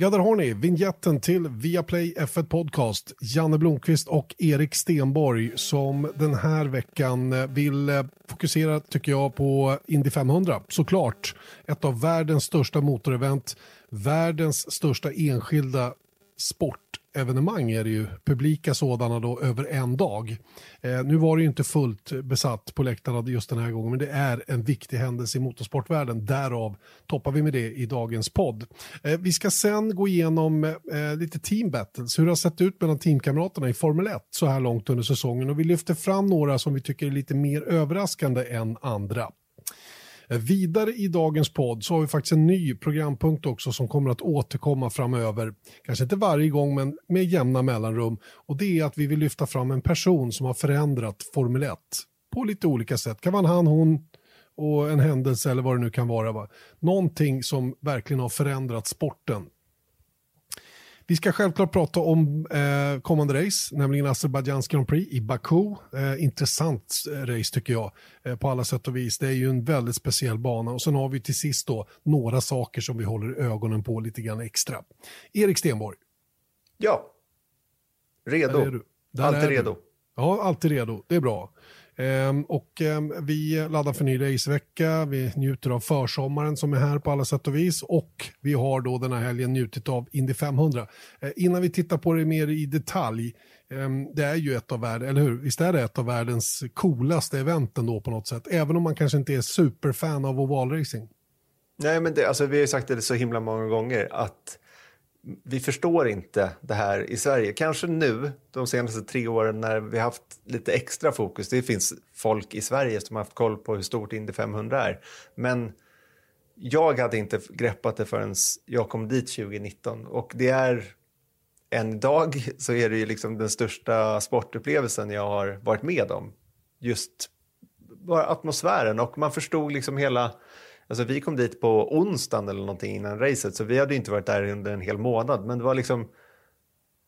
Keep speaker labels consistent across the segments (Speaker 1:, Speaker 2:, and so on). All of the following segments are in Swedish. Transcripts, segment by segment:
Speaker 1: Ja, där har ni vignetten till Viaplay F1 Podcast. Janne Blomqvist och Erik Stenborg som den här veckan vill fokusera, tycker jag, på Indy 500. Såklart, ett av världens största motorevent, världens största enskilda sportevenemang är det ju, publika sådana då över en dag. Eh, nu var det ju inte fullt besatt på läktarna just den här gången, men det är en viktig händelse i motorsportvärlden. Därav toppar vi med det i dagens podd. Eh, vi ska sen gå igenom eh, lite team battles, hur det har sett ut mellan teamkamraterna i Formel 1 så här långt under säsongen och vi lyfter fram några som vi tycker är lite mer överraskande än andra. Vidare i dagens podd så har vi faktiskt en ny programpunkt också som kommer att återkomma framöver. Kanske inte varje gång men med jämna mellanrum. Och det är att vi vill lyfta fram en person som har förändrat Formel 1 på lite olika sätt. Kan vara han, hon och en händelse eller vad det nu kan vara. Va? Någonting som verkligen har förändrat sporten vi ska självklart prata om eh, kommande race, nämligen Azerbajdzjans Grand Prix i Baku. Eh, intressant eh, race tycker jag eh, på alla sätt och vis. Det är ju en väldigt speciell bana och sen har vi till sist då några saker som vi håller ögonen på lite grann extra. Erik Stenborg.
Speaker 2: Ja, redo. Alltid redo.
Speaker 1: Ja, alltid redo. Det är bra. Ehm, och ehm, vi laddar för ny racevecka, vi njuter av försommaren som är här på alla sätt och vis och vi har då den här helgen njutit av Indy 500. Ehm, innan vi tittar på det mer i detalj, det är ju ett av världens, eller hur, visst är det ett av världens coolaste eventen då på något sätt, även om man kanske inte är superfan av ovalracing.
Speaker 2: Nej, men det, alltså, vi har ju sagt det så himla många gånger att vi förstår inte det här i Sverige. Kanske nu, de senaste tre åren när vi har haft lite extra fokus. Det finns folk i Sverige som har haft koll på hur stort Indy 500 är. Men jag hade inte greppat det förrän jag kom dit 2019. Och det är en dag så är det ju liksom den största sportupplevelsen jag har varit med om. Just bara atmosfären och man förstod liksom hela Alltså vi kom dit på onsdagen eller någonting innan racet så vi hade inte varit där under en hel månad men det var liksom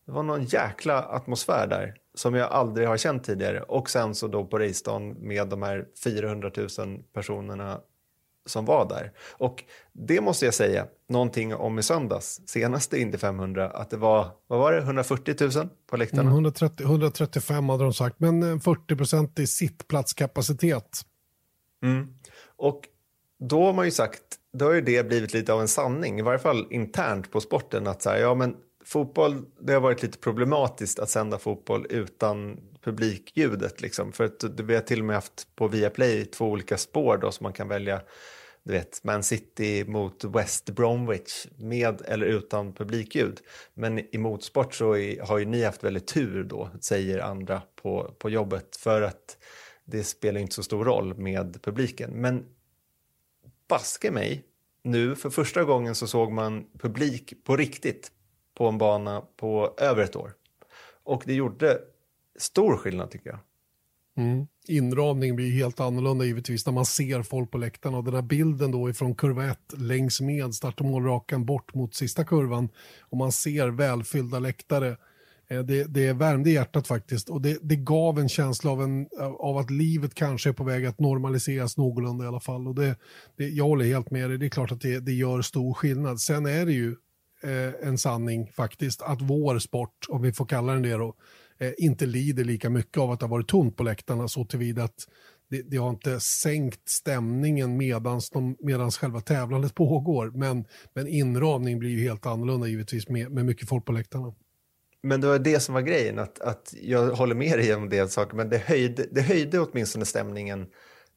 Speaker 2: det var någon jäkla atmosfär där som jag aldrig har känt tidigare och sen så då på racedagen med de här 400 000 personerna som var där. Och det måste jag säga någonting om i söndags, senaste Indy 500, att det var, vad var det, 140 000 på läktarna? Mm,
Speaker 1: 130, 135 hade de sagt, men 40 procent i sittplatskapacitet.
Speaker 2: Mm. Och då har man ju sagt, då har ju det blivit lite av en sanning, i varje fall internt på sporten, att så här, ja men fotboll, det har varit lite problematiskt att sända fotboll utan publikljudet liksom. För att vi har till och med haft på Viaplay två olika spår då som man kan välja. Du vet, Man City mot West Bromwich med eller utan publikljud. Men i motorsport så har ju ni haft väldigt tur då, säger andra på, på jobbet. För att det spelar inte så stor roll med publiken. Men baske mig, nu för första gången så såg man publik på riktigt på en bana på över ett år. Och det gjorde stor skillnad tycker jag.
Speaker 1: Mm. Inramningen blir helt annorlunda givetvis när man ser folk på läktarna. Och den här bilden då ifrån kurva 1 längs med start och målrakan bort mot sista kurvan. Och man ser välfyllda läktare Eh, det, det värmde hjärtat faktiskt och det, det, gav en känsla av, en, av att livet kanske är på väg att normaliseras någorlunda i alla fall. Och det, det, jag håller helt med dig, det är klart att det, det gör stor skillnad. Sen är det ju eh, en sanning faktiskt att vår sport, om vi får kalla den det då, eh, inte lider lika mycket av att det har varit tomt på läktarna så tillvida att det, det, har inte sänkt stämningen medans, de, medans själva tävlandet pågår. Men, men inramning blir ju helt annorlunda givetvis med, med mycket folk på läktarna.
Speaker 2: Men det var det som var grejen, att, att jag håller med dig om det saker, men det höjde, det höjde åtminstone stämningen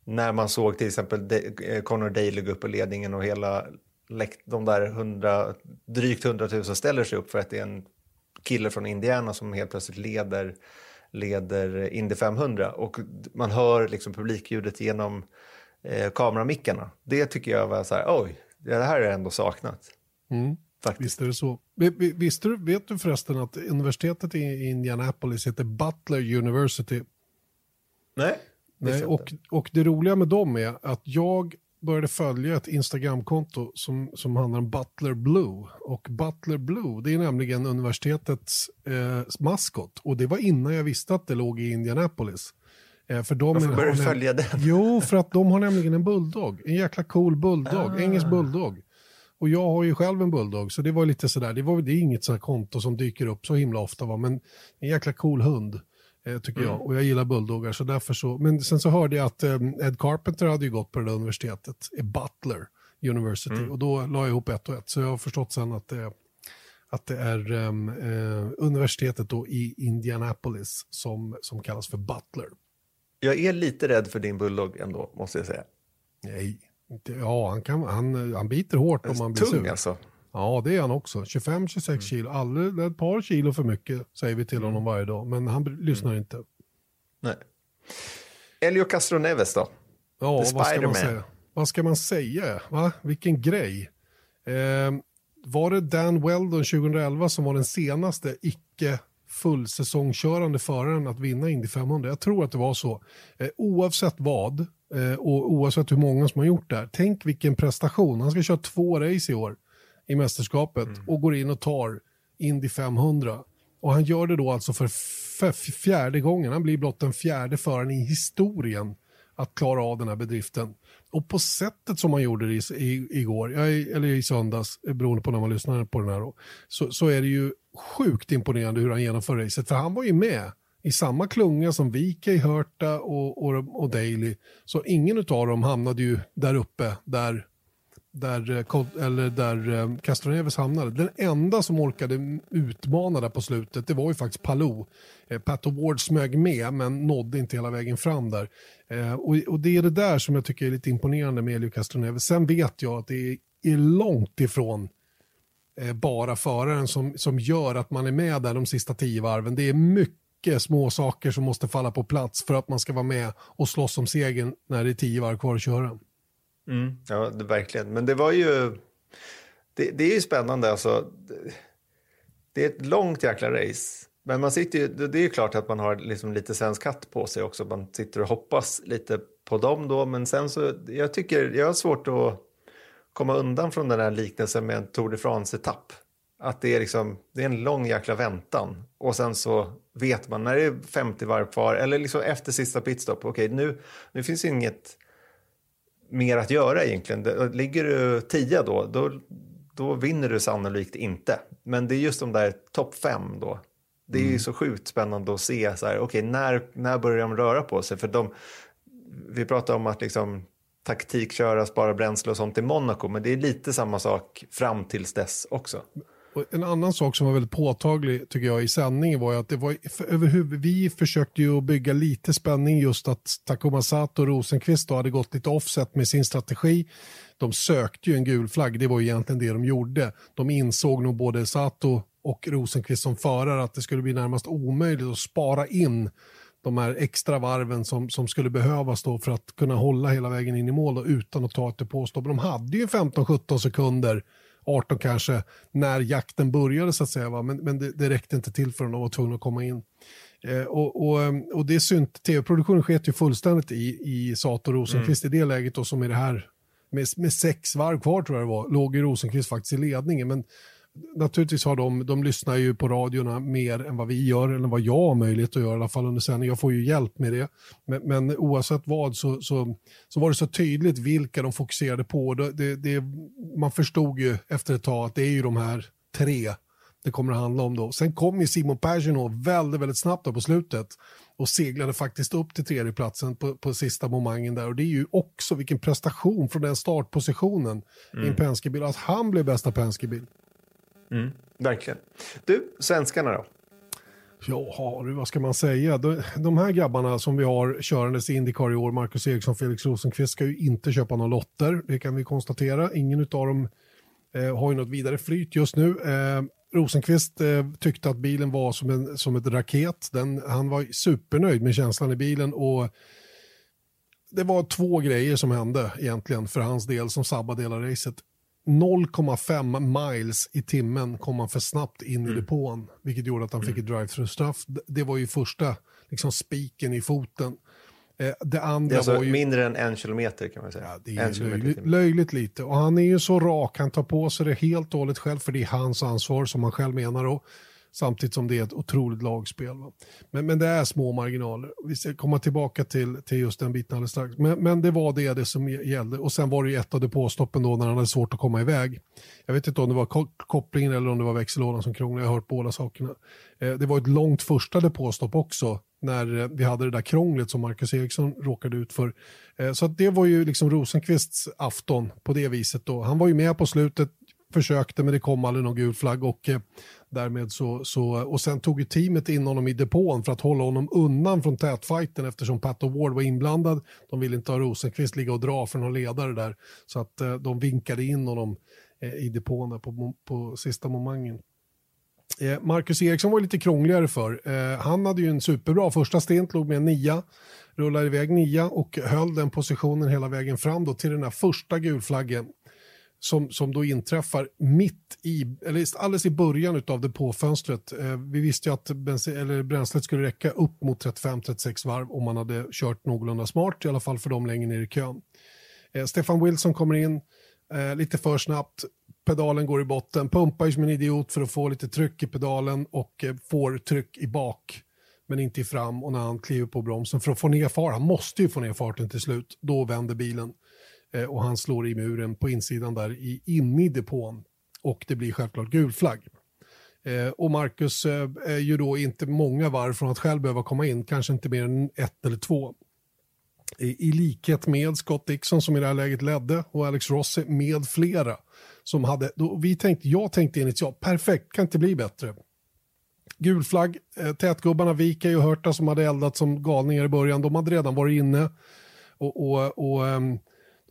Speaker 2: när man såg till exempel de, eh, Connor Daly gå upp i ledningen och hela de där 100, drygt 100 000 ställer sig upp för att det är en kille från Indiana som helt plötsligt leder, leder Indy 500 och man hör liksom publikljudet genom eh, kameramickarna. Det tycker jag var så här, oj, det här har jag ändå saknat.
Speaker 1: Mm. Faktiskt. Visst är det så. Visste du, vet du förresten att universitetet i Indianapolis heter Butler University?
Speaker 2: Nej.
Speaker 1: Nej och, och det roliga med dem är att jag började följa ett Instagramkonto som, som handlar om Butler Blue. Och Butler Blue, det är nämligen universitetets eh, maskot. Och det var innan jag visste att det låg i Indianapolis.
Speaker 2: Eh, för de Varför började du följa den?
Speaker 1: Jo, för att de har nämligen en bulldog. En jäkla cool bulldog, ah. engelsk bulldog. Och jag har ju själv en bulldog, så det var lite sådär, det, var, det är inget sånt konto som dyker upp så himla ofta, va? men en jäkla cool hund. Eh, tycker mm. jag, och jag gillar bulldoggar. Så därför så, men sen så hörde jag att eh, Ed Carpenter hade ju gått på det där universitetet, Butler University, mm. och då la jag ihop ett och ett. Så jag har förstått sen att det, att det är um, eh, universitetet då i Indianapolis som, som kallas för Butler.
Speaker 2: Jag är lite rädd för din bulldog ändå, måste jag säga.
Speaker 1: Nej, ja, han, kan, han, han biter hårt om man blir
Speaker 2: tung,
Speaker 1: sur.
Speaker 2: alltså.
Speaker 1: Ja, det är han också. 25-26 mm. kilo. Alldeles, ett par kilo för mycket säger vi till mm. honom varje dag. Men han lyssnar mm. inte.
Speaker 2: Nej. Elio Castro Neves då?
Speaker 1: Ja, vad ska man säga? Vad ska man säga? Va? Vilken grej. Eh, var det Dan Weldon 2011 som var den senaste icke fullsäsongskörande föraren att vinna Indy 500? Jag tror att det var så. Eh, oavsett vad och oavsett hur många som har gjort det här. Tänk vilken prestation. Han ska köra två race i år i mästerskapet mm. och går in och tar Indy 500. Och han gör det då alltså för, fjärde gången. Han blir blott den fjärde föraren i historien att klara av den här bedriften. Och på sättet som han gjorde det i, i, igår, eller i söndags, beroende på när man lyssnar på den här, då, så, så är det ju sjukt imponerande hur han genomför racet. För han var ju med i samma klunga som VK, Hörta och, och, och Daly. Så ingen av dem hamnade ju där uppe, där där, eh, eller där eh, Castroneves hamnade. Den enda som orkade utmana där på slutet, det var ju faktiskt Palou. Eh, Pat Ward smög med, men nådde inte hela vägen fram där. Eh, och, och det är det där som jag tycker är lite imponerande med Elio Castroneves. Sen vet jag att det är långt ifrån bara föraren som, som gör att man är med där de sista tio varven. Det är mycket små saker som måste falla på plats för att man ska vara med och slåss om segern när det är tio varv kvar att köra.
Speaker 2: Mm. Ja, det, verkligen. Men det var ju... Det, det är ju spännande alltså. Det, det, är ett långt jäkla race. Men man sitter ju, det är ju klart att man har liksom lite svensk hatt på sig också. Man sitter och hoppas lite på dem då. Men sen så, jag tycker, jag har svårt att komma undan från den här liknelsen med en Tour de France-etapp. Att det är, liksom, det är en lång jäkla väntan. Och sen så vet man när det är 50 varv kvar, eller liksom efter sista pitstop, okej okay, nu, nu finns inget mer att göra egentligen. Ligger du tia då, då, då vinner du sannolikt inte. Men det är just de där topp fem då. Det är mm. så sjukt spännande att se så här, okay, när, när börjar de röra på sig? För de, vi pratar om att liksom taktikköra, spara bränsle och sånt i Monaco, men det är lite samma sak fram tills dess också.
Speaker 1: Och en annan sak som var väldigt påtaglig tycker jag i sändningen var att det var överhuvud, vi försökte ju bygga lite spänning just att Takuma Sato och Rosenqvist då hade gått lite offset med sin strategi. De sökte ju en gul flagg, det var ju egentligen det de gjorde. De insåg nog både Sato och Rosenqvist som förare att det skulle bli närmast omöjligt att spara in de här extra varven som, som skulle behövas då för att kunna hålla hela vägen in i mål då, utan att ta ett depåstopp. De hade ju 15-17 sekunder 18 kanske, när jakten började så att säga. Va? Men, men det, det räckte inte till för att de var tvungna att komma in. Eh, och, och, ehm, och det är synd, tv-produktionen sket ju fullständigt i, i Sato Rosenqvist mm. i det läget och som i det här, med, med sex varv kvar tror jag det var, låg ju Rosenqvist faktiskt i ledningen. Men naturligtvis har de, de lyssnar ju på radiorna mer än vad vi gör, eller vad jag har möjlighet att göra i alla fall under sändning. Jag får ju hjälp med det. Men, men oavsett vad så, så, så, var det så tydligt vilka de fokuserade på. Det, det, det, man förstod ju efter ett tag att det är ju de här tre det kommer att handla om då. Sen kom ju Simon Pagenaud väldigt, väldigt snabbt på slutet och seglade faktiskt upp till tredjeplatsen på, på sista momangen där. Och det är ju också vilken prestation från den startpositionen mm. i en Penske-bil. Att han blev bästa Penske-bil.
Speaker 2: Mm, verkligen. Du, svenskarna då?
Speaker 1: Ja, vad ska man säga? De här grabbarna som vi har körandes i Indycar i år, Marcus Eriksson, Felix Rosenqvist, ska ju inte köpa några lotter. Det kan vi konstatera. Ingen av dem eh, har ju något vidare flyt just nu. Eh, Rosenqvist eh, tyckte att bilen var som, en, som ett raket. Den, han var supernöjd med känslan i bilen och det var två grejer som hände egentligen för hans del som sabbade hela racet. 0,5 miles i timmen kom han för snabbt in mm. i depån, vilket gjorde att han fick ett mm. drive-through-straff. Det var ju första liksom, spiken i foten.
Speaker 2: Eh, det andra det är alltså var ju... mindre än en kilometer kan man säga.
Speaker 1: Ja, det är löjligt, löjligt, lite. Och han är ju så rak, han tar på sig det helt och hållet själv, för det är hans ansvar som han själv menar. Och Samtidigt som det är ett otroligt lagspel. Va? Men, men det är små marginaler. Vi ska komma tillbaka till, till just den biten alldeles strax. Men, men det var det, det som gällde. Och sen var det ju ett av depåstoppen då när han hade svårt att komma iväg. Jag vet inte om det var kopplingen eller om det var växellådan som krånglade. Jag har hört båda sakerna. Eh, det var ett långt första depåstopp också när eh, vi hade det där krånglet som Marcus Eriksson råkade ut för. Eh, så det var ju liksom Rosenqvists afton på det viset. Då. Han var ju med på slutet, försökte men det kom aldrig någon gul flagg och eh, därmed så, så, och sen tog ju teamet in honom i depån för att hålla honom undan från tätfighten eftersom Pat Ward var inblandad. De ville inte ha Rosenqvist ligga och dra för någon ledare där så att eh, de vinkade in honom eh, i depån på, på sista momangen. Eh, Marcus Eriksson var lite krångligare för. Eh, han hade ju en superbra första stint, låg med en nia, rullade iväg nia och höll den positionen hela vägen fram då till den här första gulflaggen som, som då inträffar mitt i, eller alldeles i början av depåfönstret. Eh, vi visste ju att bensin, eller bränslet skulle räcka upp mot 35-36 varv om man hade kört någorlunda smart, i alla fall för dem längre ner i kön. Eh, Stefan Wilson kommer in eh, lite för snabbt, pedalen går i botten, pumpar som en idiot för att få lite tryck i pedalen och eh, får tryck i bak men inte i fram och när han kliver på bromsen för att få ner fart, han måste ju få ner farten till slut, då vänder bilen eh, och han slår i muren på insidan där i, inne i depån och det blir självklart gul flagg. Eh, och Marcus eh, är ju då inte många varv från att själv behöva komma in, kanske inte mer än ett eller två i likhet med Scott Dixon som i det här läget ledde och Alex Rossi med flera. Som hade, då vi tänkte, jag tänkte initialt, perfekt, kan inte bli bättre. Gul flagg, eh, tätgubbarna Vika och Hörta som hade eldat som galningar i början, de hade redan varit inne. Och, och, och um,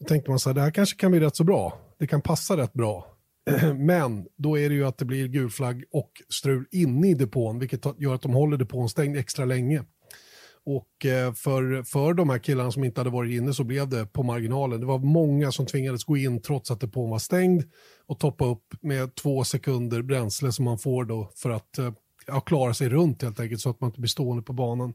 Speaker 1: då tänkte man så här, det här kanske kan bli rätt så bra. Det kan passa rätt bra. Men då är det ju att det blir gul flagg och strul inne i depån, vilket gör att de håller depån stängd extra länge. Och eh, för, för de här killarna som inte hade varit inne så blev det på marginalen. Det var många som tvingades gå in trots att depån var stängd och toppa upp med två sekunder bränsle som man får då för att eh, ja, klara sig runt helt enkelt så att man inte blir stående på banan.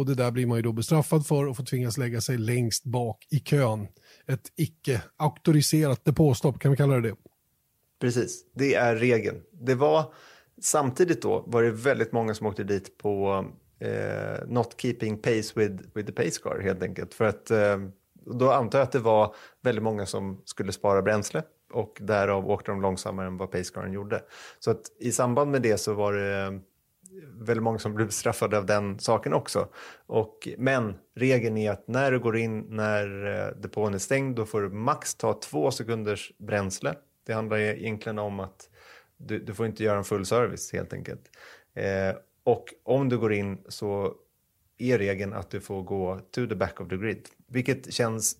Speaker 1: Och det där blir man ju då bestraffad för och får tvingas lägga sig längst bak i kön. Ett icke auktoriserat depåstopp, kan vi kalla det det?
Speaker 2: Precis, det är regeln. Det var samtidigt då var det väldigt många som åkte dit på eh, not keeping pace with, with the pace car helt enkelt. För att eh, då antar jag att det var väldigt många som skulle spara bränsle och därav åkte de långsammare än vad pacecaren gjorde. Så att i samband med det så var det eh, väldigt många som blev straffade av den saken också. Och, men regeln är att när du går in när eh, depån är stängd då får du max ta två sekunders bränsle. Det handlar egentligen om att du, du får inte göra en full service helt enkelt. Eh, och om du går in så är regeln att du får gå to the back of the grid. Vilket känns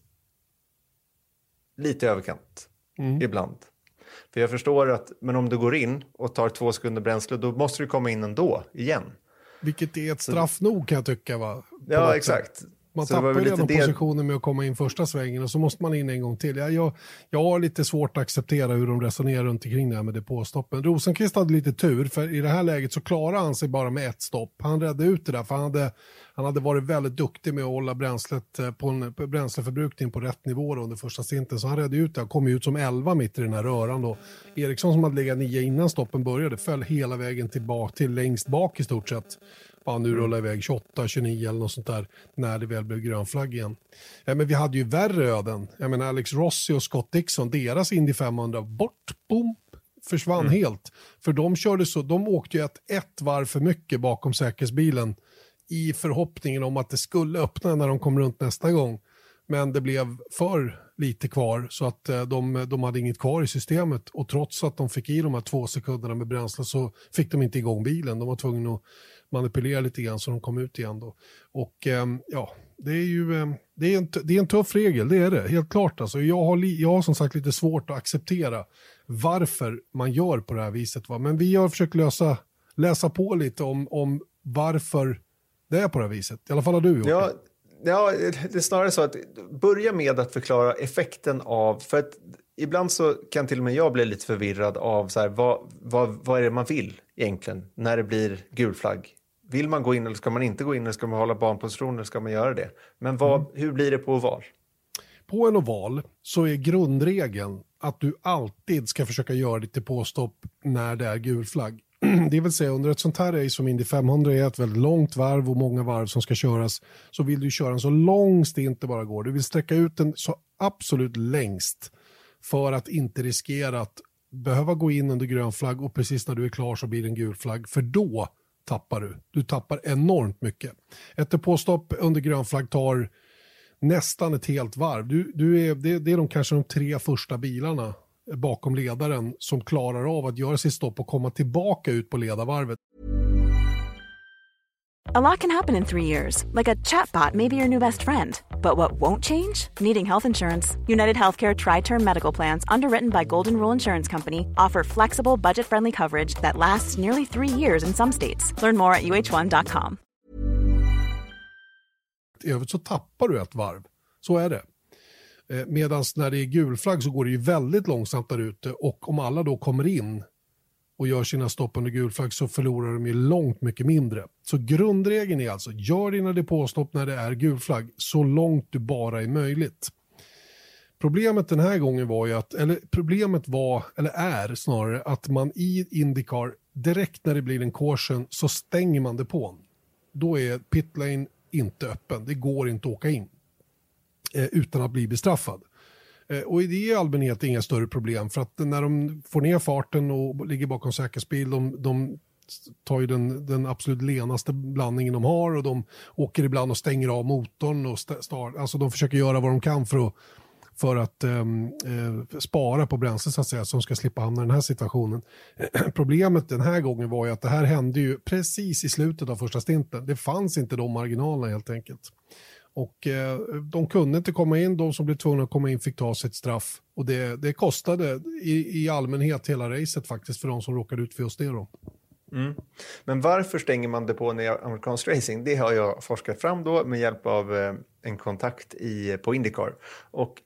Speaker 2: lite överkant mm. ibland. För jag förstår att, men om du går in och tar två sekunder bränsle, då måste du komma in ändå, igen.
Speaker 1: Vilket är ett straff nog kan jag tycka va? På
Speaker 2: ja, exakt.
Speaker 1: Man så tappar redan det... positionen med att komma in första svängen och så måste man in en gång till. Jag, jag, jag har lite svårt att acceptera hur de resonerar runt omkring det här med depåstoppen. Rosenqvist hade lite tur, för i det här läget så klarade han sig bara med ett stopp. Han räddade ut det där, för han hade, han hade varit väldigt duktig med att hålla bränslet eh, på en bränsleförbrukning på rätt nivå under första stinten. Så han räddade ut det, han kom ut som 11 mitt i den här röran. Då. Eriksson som hade legat 9 innan stoppen började föll hela vägen tillbaka till längst bak i stort sett ja, nu rullar iväg 28, 29 eller något sånt där när det väl blev grön flagg igen. Ja, men vi hade ju värre öden. Jag menar Alex Rossi och Scott Dixon, deras Indy 500, bort, boom, försvann mm. helt. För de körde så, de åkte ju ett, ett varv för mycket bakom säkerhetsbilen i förhoppningen om att det skulle öppna när de kom runt nästa gång. Men det blev för lite kvar så att eh, de, de hade inget kvar i systemet och trots att de fick i de här två sekunderna med bränsle så fick de inte igång bilen. De var tvungna att manipulera lite grann så de kom ut igen då. Och ehm, ja, det är ju ehm, det är en, det är en tuff regel, det är det, helt klart. Alltså, jag, har, jag har som sagt lite svårt att acceptera varför man gör på det här viset. Va? Men vi har försökt lösa, läsa på lite om, om varför det är på det här viset. I alla fall har du gjort
Speaker 2: ja, det. Ja, det är snarare så att börja med att förklara effekten av, för att ibland så kan till och med jag bli lite förvirrad av så här, vad, vad, vad är det man vill egentligen när det blir gul flagg? Vill man gå in eller ska man inte gå in eller ska man hålla banposition eller ska man göra det? Men vad, mm. hur blir det på oval?
Speaker 1: På en oval så är grundregeln att du alltid ska försöka göra ditt depåstopp när det är gul flagg. det vill säga under ett sånt här race som Indy 500 är ett väldigt långt varv och många varv som ska köras så vill du köra en så lång stint det bara går. Du vill sträcka ut den så absolut längst för att inte riskera att behöva gå in under grön flagg och precis när du är klar så blir det en gul flagg för då tappar du. Du tappar enormt mycket. Ett depåstopp under grön flagg tar nästan ett helt varv. Du, du är, det, det är de kanske de tre första bilarna bakom ledaren som klarar av att göra sitt stopp och komma tillbaka ut på ledarvarvet.
Speaker 3: A lot can happen in three years, like a chatbot may be your new best friend. But what won't change? Needing health insurance. United Healthcare Tri Term Medical Plans, underwritten by Golden Rule Insurance Company, offer flexible, budget friendly coverage that lasts nearly three years in some states. Learn more at uh1.com.
Speaker 1: I övrigt så tappar du ett varv. Så är det. Eh, Medan när det är gulflagg så går det ju väldigt långsamt där ute och om alla då kommer in och gör sina stopp under gul flagg så förlorar de ju långt mycket mindre. Så grundregeln är alltså, gör dina depåstopp när det är gul flagg så långt du bara är möjligt. Problemet den här gången var ju att, eller problemet var, eller är snarare, att man i Indycar direkt när det blir en caution så stänger man depån. Då är pitlane inte öppen, det går inte att åka in eh, utan att bli bestraffad. Eh, och det är i allmänhet inga större problem för att när de får ner farten och ligger bakom säkerhetsbil, de, de tar ju den, den absolut lenaste blandningen de har och de åker ibland och stänger av motorn och start, alltså de försöker göra vad de kan för att, för att ehm, eh, spara på bränsle så att säga, som ska slippa hamna i den här situationen. Problemet den här gången var ju att det här hände ju precis i slutet av första stinten. Det fanns inte de marginalerna helt enkelt. Och eh, de kunde inte komma in, de som blev tvungna att komma in fick ta sitt straff. Och det, det kostade i, i allmänhet hela racet faktiskt för de som råkade ut för just det. Då.
Speaker 2: Mm. Men varför stänger man depån i amerikansk racing? Det har jag forskat fram då med hjälp av eh, en kontakt i, på Indycar. Och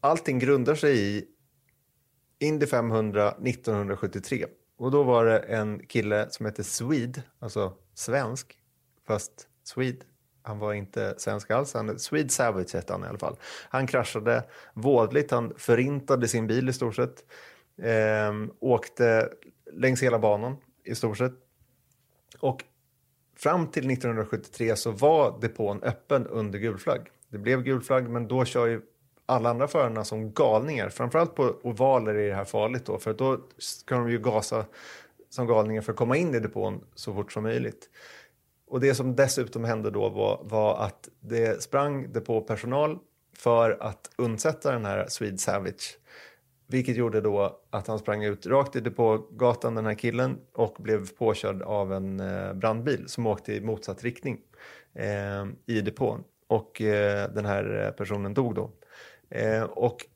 Speaker 2: allting grundar sig i Indy 500 1973. Och då var det en kille som hette Swede, alltså svensk, fast Swede han var inte svensk alls, han, Swede Savage hette han i alla fall. Han kraschade vådligt, han förintade sin bil i stort sett. Eh, åkte längs hela banan i stort sett. Och fram till 1973 så var depån öppen under gul flagg. Det blev gul flagg, men då kör ju alla andra förarna som galningar. Framförallt på ovaler är det här farligt då, för då ska de ju gasa som galningar för att komma in i depån så fort som möjligt. Och det som dessutom hände då var, var att det sprang depåpersonal för att undsätta den här Swede Savage. Vilket gjorde då att han sprang ut rakt i depågatan, den här killen, och blev påkörd av en eh, brandbil som åkte i motsatt riktning eh, i depån. Och eh, den här personen dog då. Eh, och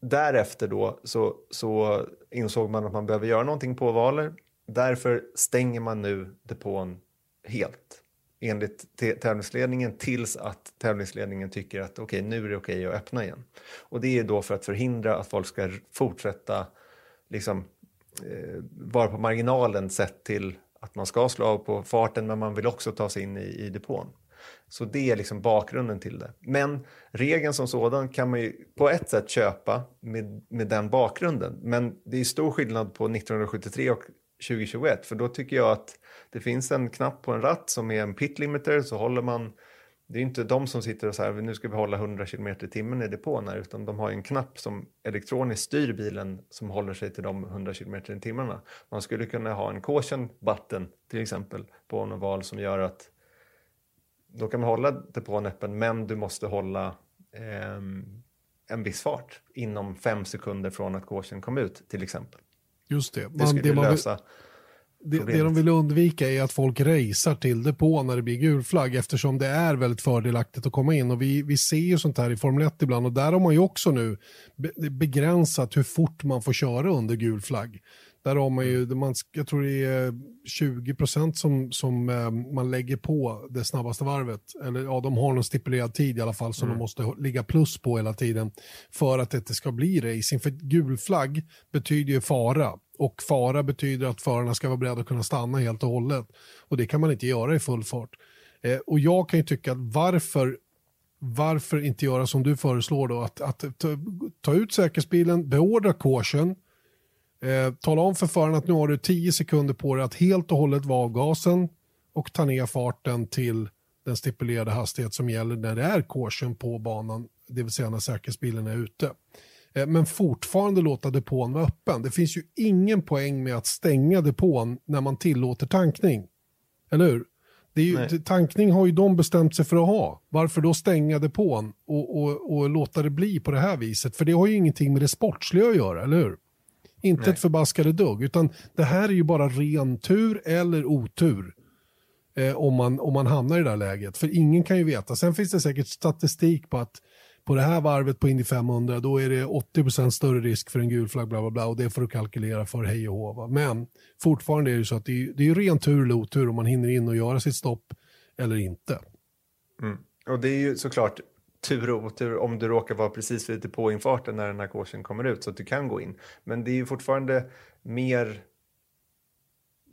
Speaker 2: därefter då så, så insåg man att man behöver göra någonting på valer. Därför stänger man nu depån helt enligt tävlingsledningen tills att tävlingsledningen tycker att okej, okay, nu är det okej okay att öppna igen. Och det är då för att förhindra att folk ska fortsätta liksom, eh, vara på marginalen sett till att man ska slå av på farten men man vill också ta sig in i, i depån. Så det är liksom bakgrunden till det. Men regeln som sådan kan man ju på ett sätt köpa med, med den bakgrunden. Men det är stor skillnad på 1973 och 2021 för då tycker jag att det finns en knapp på en ratt som är en pit limiter så håller man det är inte de som sitter och säger nu ska vi hålla 100 km i timmen i depån här, utan de har en knapp som elektroniskt styr bilen som håller sig till de 100 km i timmarna. Man skulle kunna ha en caution button till exempel på en oval som gör att då kan man hålla depån öppen men du måste hålla eh, en viss fart inom fem sekunder från att caution kom ut till exempel.
Speaker 1: Just det.
Speaker 2: det skulle det lösa
Speaker 1: det, det, de vill undvika är att folk racear till det på när det blir gul flagg eftersom det är väldigt fördelaktigt att komma in. Och vi, vi ser ju sånt här i Formel 1 ibland och där har man ju också nu begränsat hur fort man får köra under gul flagg. Där har man ju, man, jag tror det är 20 procent som, som eh, man lägger på det snabbaste varvet. Eller ja, de har någon stipulerad tid i alla fall som mm. de måste ligga plus på hela tiden för att det inte ska bli racing. För gul flagg betyder ju fara och fara betyder att förarna ska vara beredda att kunna stanna helt och hållet. Och det kan man inte göra i full fart. Eh, och jag kan ju tycka att varför varför inte göra som du föreslår då, att, att ta, ta ut säkerhetsbilen, beordra caution, Eh, tala om för föraren att nu har du 10 sekunder på dig att helt och hållet vara av gasen och ta ner farten till den stipulerade hastighet som gäller när det är caution på banan, det vill säga när säkerhetsbilen är ute. Eh, men fortfarande låta depån vara öppen. Det finns ju ingen poäng med att stänga depån när man tillåter tankning. Eller hur? Ju, tankning har ju de bestämt sig för att ha. Varför då stänga depån och, och, och låta det bli på det här viset? För det har ju ingenting med det sportsliga att göra, eller hur? Inte Nej. ett förbaskade dugg, utan det här är ju bara ren tur eller otur. Eh, om, man, om man hamnar i det här läget. För ingen kan ju veta. Sen finns det säkert statistik på att på det här varvet på Indy 500 då är det 80% större risk för en gul flagg bla bla bla och det får du kalkylera för hej och hova. Men fortfarande är det så att det är, det är ren tur eller otur om man hinner in och göra sitt stopp eller inte.
Speaker 2: Mm. Och det är ju såklart tur och otur om du råkar vara precis lite på infarten när den här kursen kommer ut så att du kan gå in. Men det är ju fortfarande mer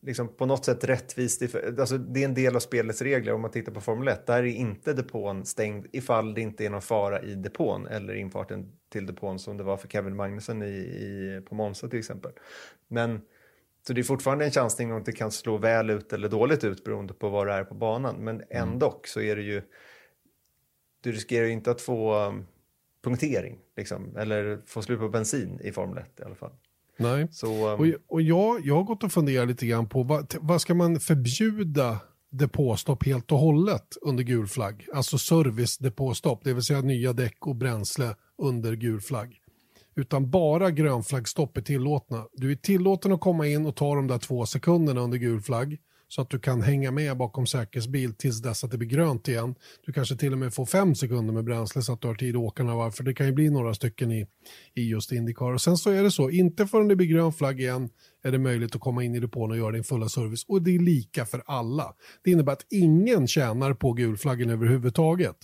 Speaker 2: liksom på något sätt rättvist. Alltså det är en del av spelets regler om man tittar på Formel 1. Där är inte depån stängd ifall det inte är någon fara i depån eller infarten till depån som det var för Kevin Magnusson i, i, på Monza till exempel. Men så det är fortfarande en chansning om det kan slå väl ut eller dåligt ut beroende på var det är på banan. Men ändå mm. så är det ju, du riskerar ju inte att få um, punktering liksom, eller få slut på bensin i Formel 1 i alla fall.
Speaker 1: Nej, så, um... och, och jag, jag har gått och funderat lite grann på vad, vad ska man förbjuda depåstopp helt och hållet under gul flagg? Alltså service-depåstopp, det vill säga nya däck och bränsle under gul flagg. Utan bara grönflaggstopp är tillåtna. Du är tillåten att komma in och ta de där två sekunderna under gul flagg så att du kan hänga med bakom säkerhetsbil tills dess att det blir grönt igen. Du kanske till och med får fem sekunder med bränsle så att du har tid att åka några varv, för det kan ju bli några stycken i, i just Indycar. Och sen så är det så, inte förrän det blir grön flagg igen är det möjligt att komma in i depån och göra din fulla service. Och det är lika för alla. Det innebär att ingen tjänar på gulflaggen överhuvudtaget.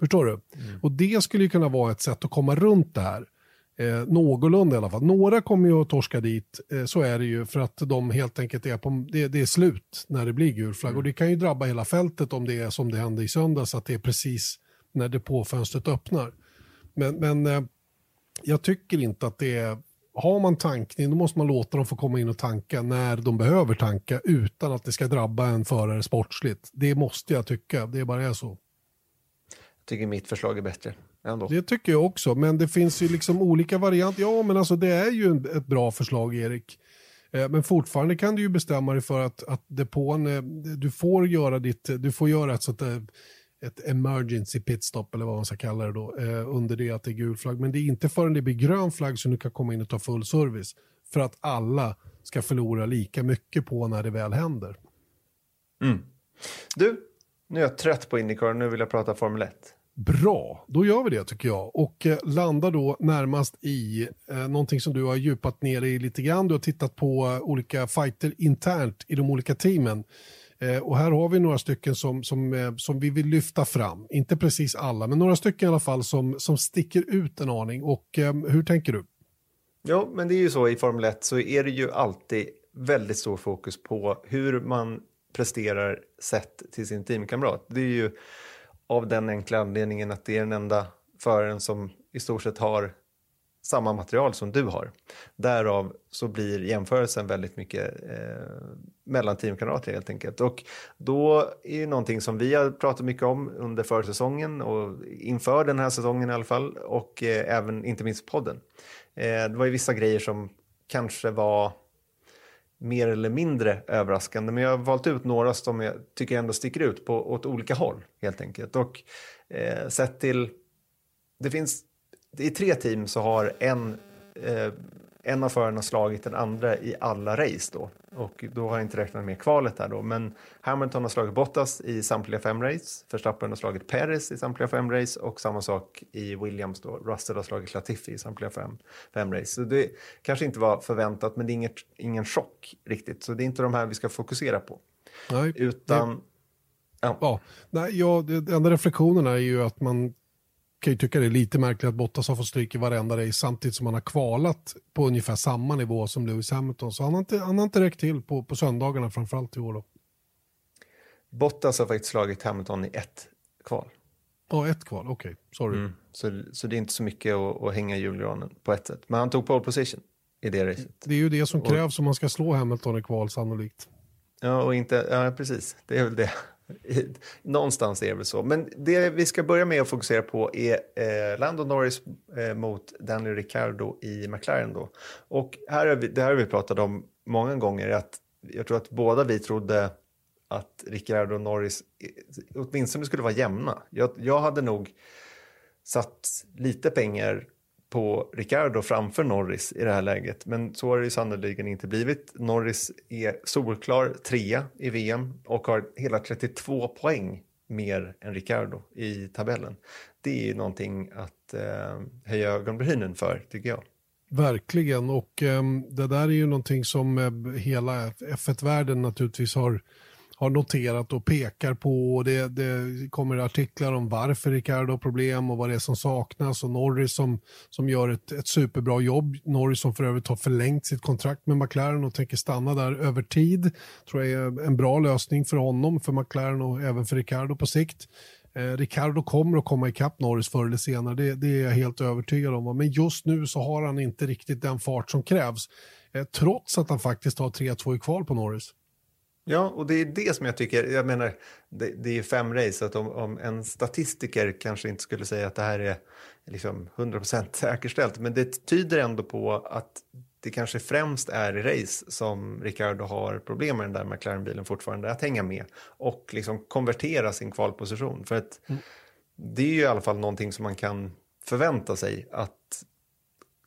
Speaker 1: Förstår du? Mm. Och det skulle ju kunna vara ett sätt att komma runt det här. Eh, någorlunda i alla fall. Några kommer ju att torska dit, eh, så är det ju, för att de helt enkelt är på, det, det är slut när det blir gul flagg. Mm. Och det kan ju drabba hela fältet om det är som det hände i söndags, att det är precis när depåfönstret öppnar. Men, men eh, jag tycker inte att det är, har man tankning då måste man låta dem få komma in och tanka när de behöver tanka utan att det ska drabba en förare sportsligt. Det måste jag tycka, det bara är så.
Speaker 2: Jag tycker mitt förslag är bättre. Ändå.
Speaker 1: Det tycker jag också, men det finns ju liksom olika varianter. Ja, men alltså det är ju ett bra förslag, Erik. Eh, men fortfarande kan du ju bestämma dig för att, att depån, eh, du får göra ditt, du får göra ett sånt där, ett emergency pitstop eller vad man ska kalla det då, eh, under det att det är gul flagg. Men det är inte förrän det blir grön flagg som du kan komma in och ta full service. För att alla ska förlora lika mycket på när det väl händer.
Speaker 2: Mm. Du, nu är jag trött på Indycar, nu vill jag prata Formel 1.
Speaker 1: Bra, då gör vi det tycker jag. Och eh, landar då närmast i eh, någonting som du har djupat ner i lite grann. Du har tittat på eh, olika fighter internt i de olika teamen. Eh, och här har vi några stycken som, som, eh, som vi vill lyfta fram. Inte precis alla, men några stycken i alla fall som, som sticker ut en aning. Och eh, hur tänker du?
Speaker 2: Ja, men det är ju så i Formel 1 så är det ju alltid väldigt stor fokus på hur man presterar sett till sin teamkamrat. Det är ju av den enkla anledningen att det är den enda föraren som i stort sett har samma material som du har. Därav så blir jämförelsen väldigt mycket eh, mellan teamkamrater helt enkelt. Och då är ju någonting som vi har pratat mycket om under försäsongen och inför den här säsongen i alla fall och eh, även inte minst podden. Eh, det var ju vissa grejer som kanske var mer eller mindre överraskande. Men jag har valt ut några som jag tycker ändå sticker ut på, åt olika håll helt enkelt. Och eh, sett till, det finns, i tre team så har en eh, en av förarna slagit den andra i alla race då. Och då har jag inte räknat med kvalet här då. Men Hamilton har slagit Bottas i samtliga fem race. Verstappen har slagit Perez i samtliga fem race. Och samma sak i Williams då. Russell har slagit Latifi i samtliga fem, fem race. Så det kanske inte var förväntat, men det är inget, ingen chock riktigt. Så det är inte de här vi ska fokusera på.
Speaker 1: Nej,
Speaker 2: Utan...
Speaker 1: Det... Ja. ja. Nej, ja, det, enda reflektionerna är ju att man kan ju tycka det är lite märkligt att Bottas har fått stryk i varenda race samtidigt som han har kvalat på ungefär samma nivå som Lewis Hamilton. Så han har inte, han har inte räckt till på, på söndagarna framförallt i år. Då.
Speaker 2: Bottas har faktiskt slagit Hamilton i ett kval.
Speaker 1: Ja, ett kval, okej. Okay. Sorry. Mm.
Speaker 2: Så, så det är inte så mycket att, att hänga julgranen på ett sätt. Men han tog pole position i det racet.
Speaker 1: Det är ju det som krävs om man ska slå Hamilton i kval sannolikt.
Speaker 2: Ja, och inte, ja, precis. Det är väl det. Någonstans är det väl så. Men det vi ska börja med att fokusera på är eh, Lando Norris eh, mot Daniel Ricciardo i McLaren. Då. Och här har vi, det här har vi pratat om många gånger. Att jag tror att båda vi trodde att Ricciardo och Norris eh, åtminstone skulle vara jämna. Jag, jag hade nog satt lite pengar på Ricardo framför Norris i det här läget. Men så har det ju sannerligen inte blivit. Norris är solklar trea i VM och har hela 32 poäng mer än Ricardo i tabellen. Det är ju någonting att eh, höja ögonbrynen för, tycker jag.
Speaker 1: Verkligen, och eh, det där är ju någonting som eh, hela F1-världen naturligtvis har har noterat och pekar på. Och det, det kommer artiklar om varför Ricardo har problem och vad det är som saknas. Och Norris som, som gör ett, ett superbra jobb. Norris som för övrigt har förlängt sitt kontrakt med McLaren och tänker stanna där över tid. tror jag är en bra lösning för honom, för McLaren och även för Ricardo på sikt. Eh, Ricardo kommer att komma ikapp Norris förr eller senare, det, det, är jag helt övertygad om. Men just nu så har han inte riktigt den fart som krävs. Eh, trots att han faktiskt har 3-2 i kval på Norris.
Speaker 2: Ja, och det är det som jag tycker, jag menar, det, det är fem race, så att om, om, en statistiker kanske inte skulle säga att det här är liksom 100% säkerställt, men det tyder ändå på att det kanske främst är i race som Ricardo har problem med den där McLaren-bilen fortfarande, att hänga med och liksom konvertera sin kvalposition. För att mm. det är ju i alla fall någonting som man kan förvänta sig att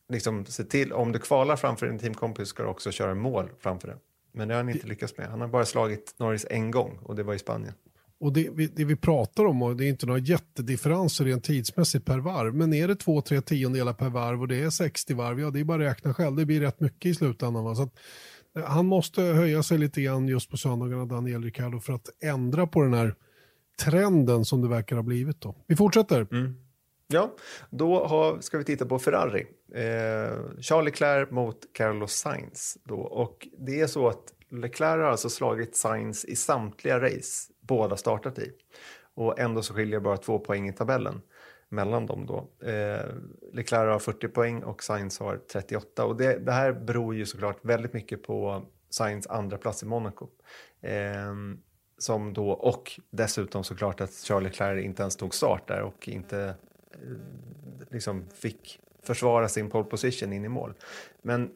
Speaker 2: liksom se till, om du kvalar framför din teamkompis ska du också köra mål framför den. Men det har han inte lyckats med. Han har bara slagit Norris en gång och det var i Spanien.
Speaker 1: Och det vi, det vi pratar om, och det är inte några jättedifferenser rent tidsmässigt per varv, men är det två, tre tiondelar per varv och det är 60 varv, ja det är bara att räkna själv, det blir rätt mycket i slutändan. Va? Så att, eh, han måste höja sig lite grann just på söndagarna, Daniel Ricciardo, för att ändra på den här trenden som det verkar ha blivit. Då. Vi fortsätter.
Speaker 2: Mm. Ja, då har, ska vi titta på Ferrari. Eh, Charles Leclerc mot Carlos Sainz. Då. Och det är så att Leclerc har alltså slagit Sainz i samtliga race båda startat i. Och ändå så skiljer bara två poäng i tabellen mellan dem då. Eh, Leclerc har 40 poäng och Sainz har 38. Och det, det här beror ju såklart väldigt mycket på Sainz andra plats i Monaco. Eh, som då, och dessutom såklart att Charles Leclerc inte ens tog start där och inte liksom fick försvara sin pole position in i mål. Men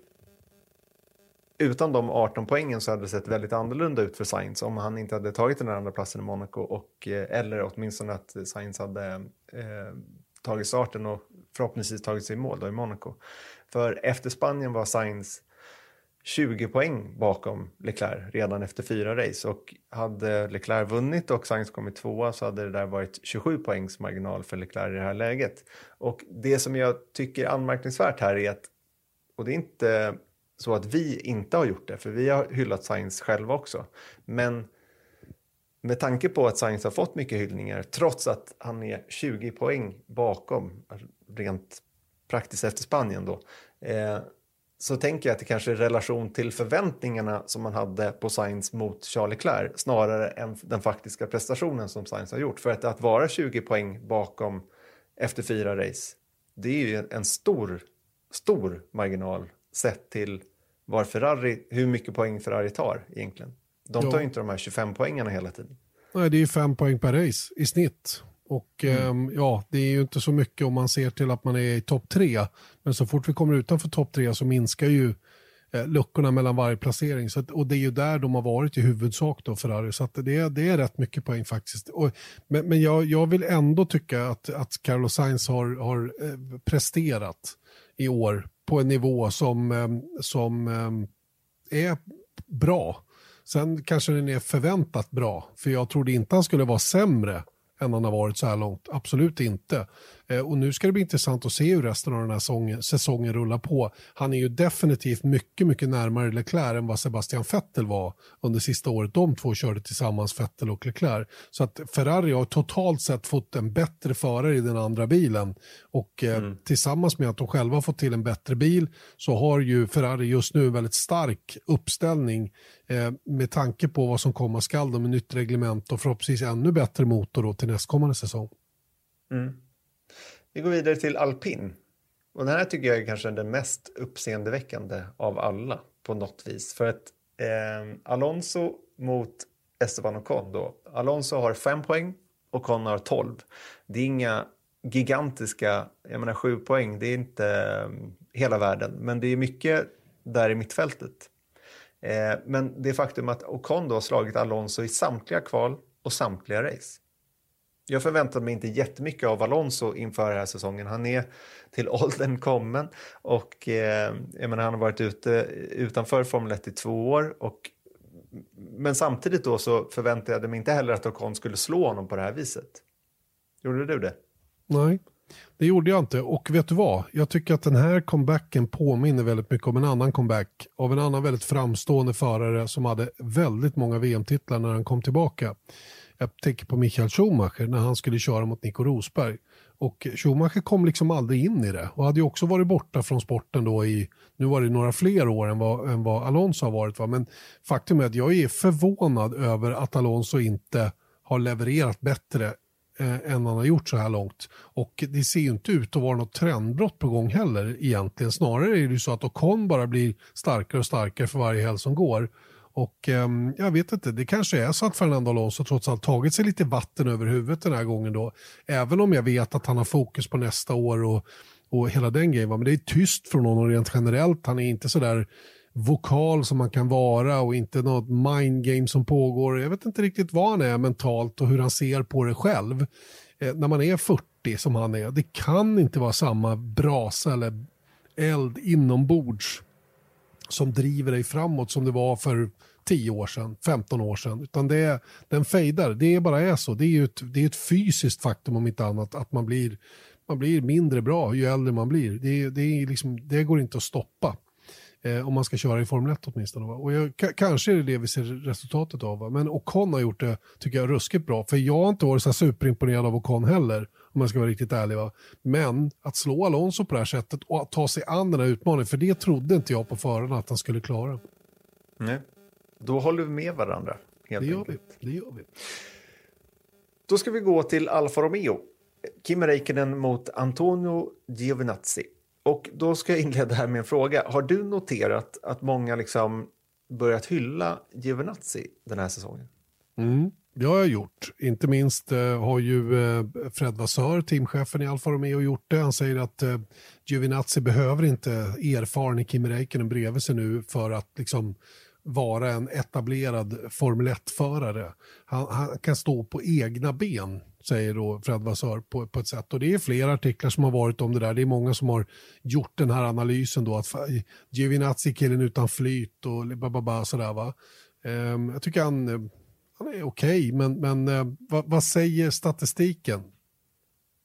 Speaker 2: utan de 18 poängen så hade det sett väldigt annorlunda ut för Sainz om han inte hade tagit den andra platsen i Monaco och, eh, eller åtminstone att Sainz hade eh, tagit starten och förhoppningsvis tagit sig i mål då i Monaco. För efter Spanien var Sainz 20 poäng bakom Leclerc redan efter fyra race och hade Leclerc vunnit och Sainz kommit tvåa så hade det där varit 27 poängs marginal för Leclerc i det här läget. Och det som jag tycker är anmärkningsvärt här är att, och det är inte så att vi inte har gjort det, för vi har hyllat Sainz själva också, men med tanke på att Sainz har fått mycket hyllningar trots att han är 20 poäng bakom rent praktiskt efter Spanien då eh, så tänker jag att det kanske är relation till förväntningarna som man hade på Sainz mot Charlie Leclerc snarare än den faktiska prestationen som Sainz har gjort. För att, att vara 20 poäng bakom efter fyra race, det är ju en stor, stor marginal sett till var Ferrari, hur mycket poäng Ferrari tar egentligen. De tar ju inte de här 25 poängarna hela tiden.
Speaker 1: Nej, det är ju fem poäng per race i snitt. Och mm. eh, ja, det är ju inte så mycket om man ser till att man är i topp tre. Men så fort vi kommer utanför topp tre så minskar ju eh, luckorna mellan varje placering. Så att, och det är ju där de har varit i huvudsak då, Ferrari. Så att det, det är rätt mycket poäng faktiskt. Och, men men jag, jag vill ändå tycka att, att Carlos Sainz har, har eh, presterat i år på en nivå som, eh, som eh, är bra. Sen kanske den är förväntat bra, för jag trodde inte han skulle vara sämre än han har varit så här långt. Absolut inte. Eh, och nu ska det bli intressant att se hur resten av den här säsongen, säsongen rullar på. Han är ju definitivt mycket, mycket närmare Leclerc än vad Sebastian Vettel var under sista året de två körde tillsammans, Vettel och Leclerc. Så att Ferrari har totalt sett fått en bättre förare i den andra bilen och eh, mm. tillsammans med att de själva fått till en bättre bil så har ju Ferrari just nu en väldigt stark uppställning eh, med tanke på vad som komma skall med nytt reglement och förhoppningsvis ännu bättre motor då till nästkommande säsong.
Speaker 2: Mm. Vi går vidare till alpin. Och den här tycker jag är kanske den mest uppseendeväckande av alla på något vis. För att eh, Alonso mot Esteban Ocon då. Alonso har 5 poäng, Ocon har tolv. Det är inga gigantiska, jag menar sju poäng, det är inte ehm, hela världen, men det är mycket där i mittfältet. Eh, men det faktum att Ocon då har slagit Alonso i samtliga kval och samtliga race. Jag förväntade mig inte jättemycket av Alonso inför den här säsongen. Han är till åldern kommen och eh, jag menar, han har varit ute utanför Formel 1 i två år. Och, men samtidigt då så förväntade jag mig inte heller att Ocon skulle slå honom på det här viset. Gjorde du det?
Speaker 1: Nej, det gjorde jag inte. Och vet du vad? Jag tycker att den här comebacken påminner väldigt mycket om en annan comeback av en annan väldigt framstående förare som hade väldigt många VM-titlar när han kom tillbaka. Jag tänker på Michael Schumacher när han skulle köra mot Nico Rosberg. Och Schumacher kom liksom aldrig in i det och hade ju också varit borta från sporten då i, nu var det några fler år än vad, än vad Alonso har varit. Va? Men faktum är att jag är förvånad över att Alonso inte har levererat bättre eh, än han har gjort så här långt. Och det ser ju inte ut att vara något trendbrott på gång heller egentligen. Snarare är det ju så att Ocon bara blir starkare och starkare för varje helg som går. Och eh, jag vet inte, det kanske är så att Fernando Alonso trots allt tagit sig lite vatten över huvudet den här gången då. Även om jag vet att han har fokus på nästa år och, och hela den grejen. Men det är tyst från honom rent generellt. Han är inte så där vokal som man kan vara och inte något mind game som pågår. Jag vet inte riktigt vad han är mentalt och hur han ser på det själv. Eh, när man är 40 som han är, det kan inte vara samma brasa eller eld inombords som driver dig framåt som det var för 10 år sedan, 15 år sedan. Utan det är, den fejdar, det bara är så. Det är ju ett, det är ett fysiskt faktum om inte annat att man blir, man blir mindre bra ju äldre man blir. Det, det, är liksom, det går inte att stoppa. Eh, om man ska köra i Formel 1 åtminstone. Va? Och jag, kanske är det det vi ser resultatet av. Va? Men Ocon har gjort det, tycker jag, ruskigt bra. För jag har inte varit så superimponerad av Ocon heller om man ska vara riktigt ärlig. Va? Men att slå Alonso på det här sättet och att ta sig an den här utmaningen, för det trodde inte jag på förhand att han skulle klara.
Speaker 2: Nej, då håller vi med varandra. Helt
Speaker 1: det, gör vi. det gör vi.
Speaker 2: Då ska vi gå till Alfa Romeo. Kim Räikkönen mot Antonio Giovinazzi. Och då ska jag inleda här med en fråga. Har du noterat att många liksom börjat hylla Giovinazzi den här säsongen?
Speaker 1: Mm. Det har jag gjort. Inte minst eh, har ju eh, Fred Vassör, teamchefen i Alfa Romeo, gjort det. Han säger att eh, Giovinazzi behöver inte erfaren Kimi Räikkönen bredvid sig nu för att liksom vara en etablerad Formel 1-förare. Han, han, kan stå på egna ben, säger då Fred Vassör på, på ett sätt. Och det är flera artiklar som har varit om det där. Det är många som har gjort den här analysen då att Giovinazzi killen utan flyt och bababa sådär va. Um, jag tycker han eh, han är okej, okay, men, men eh, vad, vad, säger statistiken?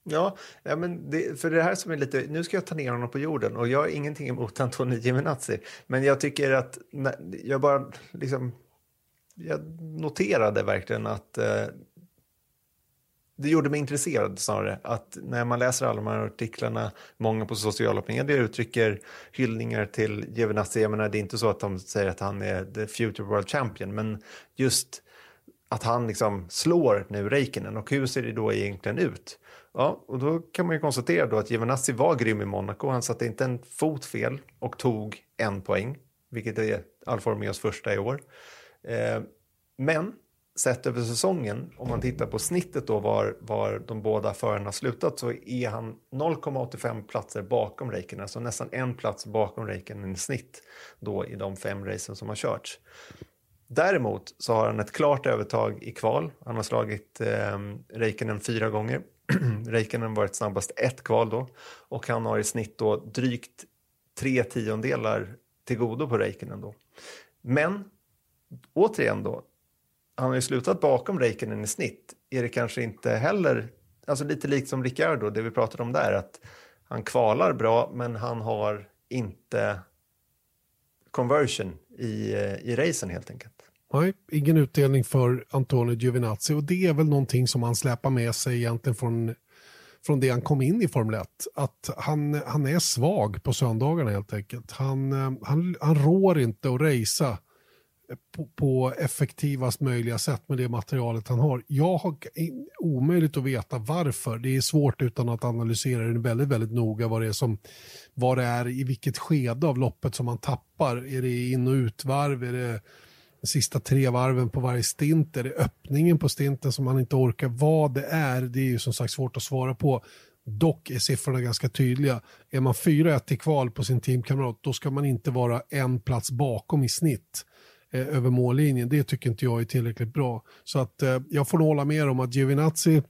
Speaker 2: Ja, ja men det, för det här som är lite, nu ska jag ta ner honom på jorden och jag har ingenting emot Antoni Giovinazzi, men jag tycker att, jag bara liksom, jag noterade verkligen att eh, det gjorde mig intresserad snarare. Att när man läser alla de här artiklarna, många på sociala medier uttrycker hyllningar till Giovinazzi. Jag menar, det är inte så att de säger att han är the future world champion, men just att han liksom slår nu Räikkönen och hur ser det då egentligen ut? Ja, och då kan man ju konstatera då att Giovanazzi var grym i Monaco. Han satte inte en fot fel och tog en poäng, vilket är Alfa Romeos första i år. Eh, men sett över säsongen, om man tittar på snittet då var, var de båda förarna slutat så är han 0,85 platser bakom Räikkönen, alltså nästan en plats bakom Räikkönen i snitt då i de fem racen som har körts. Däremot så har han ett klart övertag i kval. Han har slagit eh, Räikkönen fyra gånger. Räikkönen varit snabbast ett kval då och han har i snitt då drygt tre tiondelar till godo på Räikkönen då. Men återigen då, han har ju slutat bakom Räikkönen i snitt. Är det kanske inte heller, alltså lite likt som Ricciardo, det vi pratade om där, att han kvalar bra men han har inte conversion i, eh, i racen helt enkelt.
Speaker 1: Nej, ingen utdelning för Antonio Giovinazzi och det är väl någonting som han släpar med sig egentligen från, från det han kom in i Formel 1. Att han, han är svag på söndagarna helt enkelt. Han, han, han rår inte att racea på, på effektivast möjliga sätt med det materialet han har. Jag har omöjligt att veta varför. Det är svårt utan att analysera det väldigt, väldigt noga vad det är som, vad det är i vilket skede av loppet som man tappar. Är det in och utvarv? Är det de sista tre varven på varje stint? Är det öppningen på stinten som man inte orkar? Vad det är, det är ju som sagt svårt att svara på. Dock är siffrorna ganska tydliga. Är man 4-1 i kval på sin teamkamrat, då ska man inte vara en plats bakom i snitt eh, över mållinjen. Det tycker inte jag är tillräckligt bra. Så att eh, jag får nog hålla med om att Giovinazzi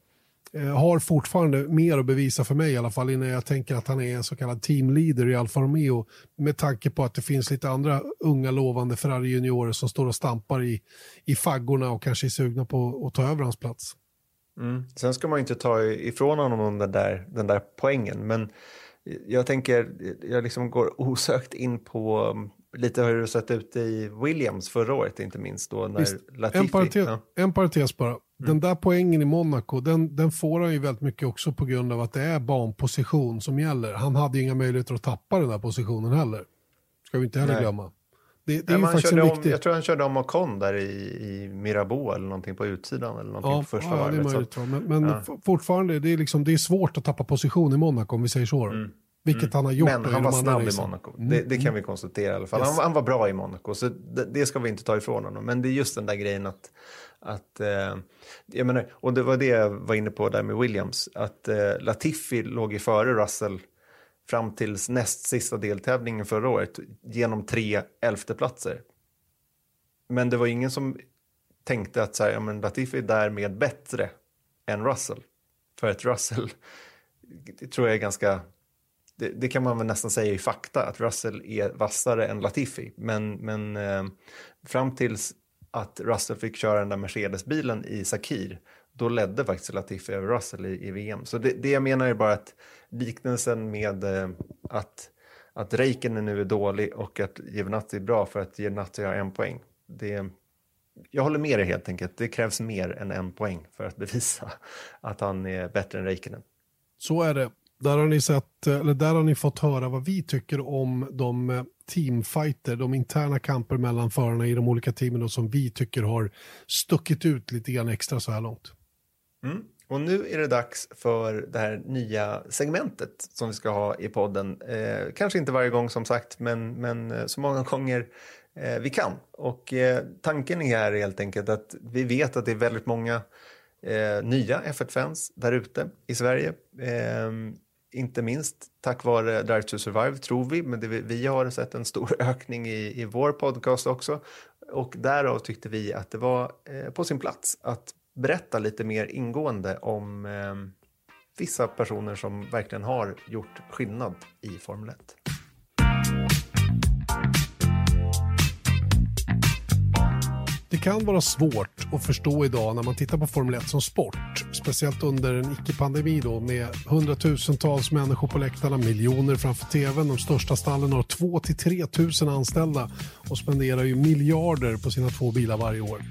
Speaker 1: Eh, har fortfarande mer att bevisa för mig i alla fall innan jag tänker att han är en så kallad teamleader i Alfa Romeo med tanke på att det finns lite andra unga lovande Ferrari-juniorer som står och stampar i, i faggorna och kanske är sugna på att ta över hans plats.
Speaker 2: Mm. Sen ska man inte ta ifrån honom den där, den där poängen, men jag tänker, jag liksom går osökt in på lite hur det sett ut i Williams förra året, inte minst då när Visst, Latifi...
Speaker 1: En parentes, ja. en parentes bara. Mm. Den där poängen i Monaco, den, den får han ju väldigt mycket också på grund av att det är banposition som gäller. Han hade inga möjligheter att tappa den där positionen heller. Ska vi inte heller Nej. glömma.
Speaker 2: Det, det är ja, faktiskt en viktig... jag tror han körde om Ocon där i, i Mirabeau eller någonting på utsidan eller någonting
Speaker 1: ja,
Speaker 2: på första
Speaker 1: ja,
Speaker 2: varvet.
Speaker 1: Det är möjligt, men, men ja. fortfarande, det är, liksom, det är svårt att tappa position i Monaco om vi säger så. Mm. Vilket mm. han har gjort.
Speaker 2: Men han var snabb i Monaco. Mm. Det, det, kan vi konstatera i alla fall. Yes. Han, han, var bra i Monaco, så det, det, ska vi inte ta ifrån honom. Men det är just den där grejen att, att eh, jag menar, och det var det jag var inne på där med Williams, att eh, Latifi låg i före Russell fram till näst sista deltävlingen förra året genom tre elfteplatser. Men det var ingen som tänkte att så här, ja, men Latifi är därmed bättre än Russell. För att Russell, tror jag är ganska, det, det, kan man väl nästan säga i fakta, att Russell är vassare än Latifi. Men, men eh, fram tills att Russell fick köra den där Mercedes-bilen i Sakir, då ledde faktiskt Latifi över Russell i, i VM. Så det, det, jag menar är bara att liknelsen med eh, att, att Reiken nu är dålig och att Giovinazzi är bra för att Giovinazzi har en poäng. Det, jag håller med dig helt enkelt. Det krävs mer än en poäng för att bevisa att han är bättre än Räikkönen.
Speaker 1: Så är det. Där har, ni sett, eller där har ni fått höra vad vi tycker om de eh, teamfighter, de interna kamper mellan förarna i de olika teamen som vi tycker har stuckit ut lite grann extra så här långt.
Speaker 2: Mm. Och nu är det dags för det här nya segmentet som vi ska ha i podden. Eh, kanske inte varje gång som sagt, men, men eh, så många gånger eh, vi kan. Och eh, tanken är här helt enkelt att vi vet att det är väldigt många eh, nya F1-fans där ute i Sverige. Ehm, inte minst tack vare Drive to Survive tror vi, men det, vi har sett en stor ökning i, i vår podcast också. Och därav tyckte vi att det var eh, på sin plats att berätta lite mer ingående om eh, vissa personer som verkligen har gjort skillnad i Formel 1.
Speaker 1: Det kan vara svårt att förstå idag när man tittar på Formel 1 som sport, speciellt under en icke-pandemi då med hundratusentals människor på läktarna, miljoner framför tvn. De största stallen har 2 till 3 tusen anställda och spenderar ju miljarder på sina två bilar varje år.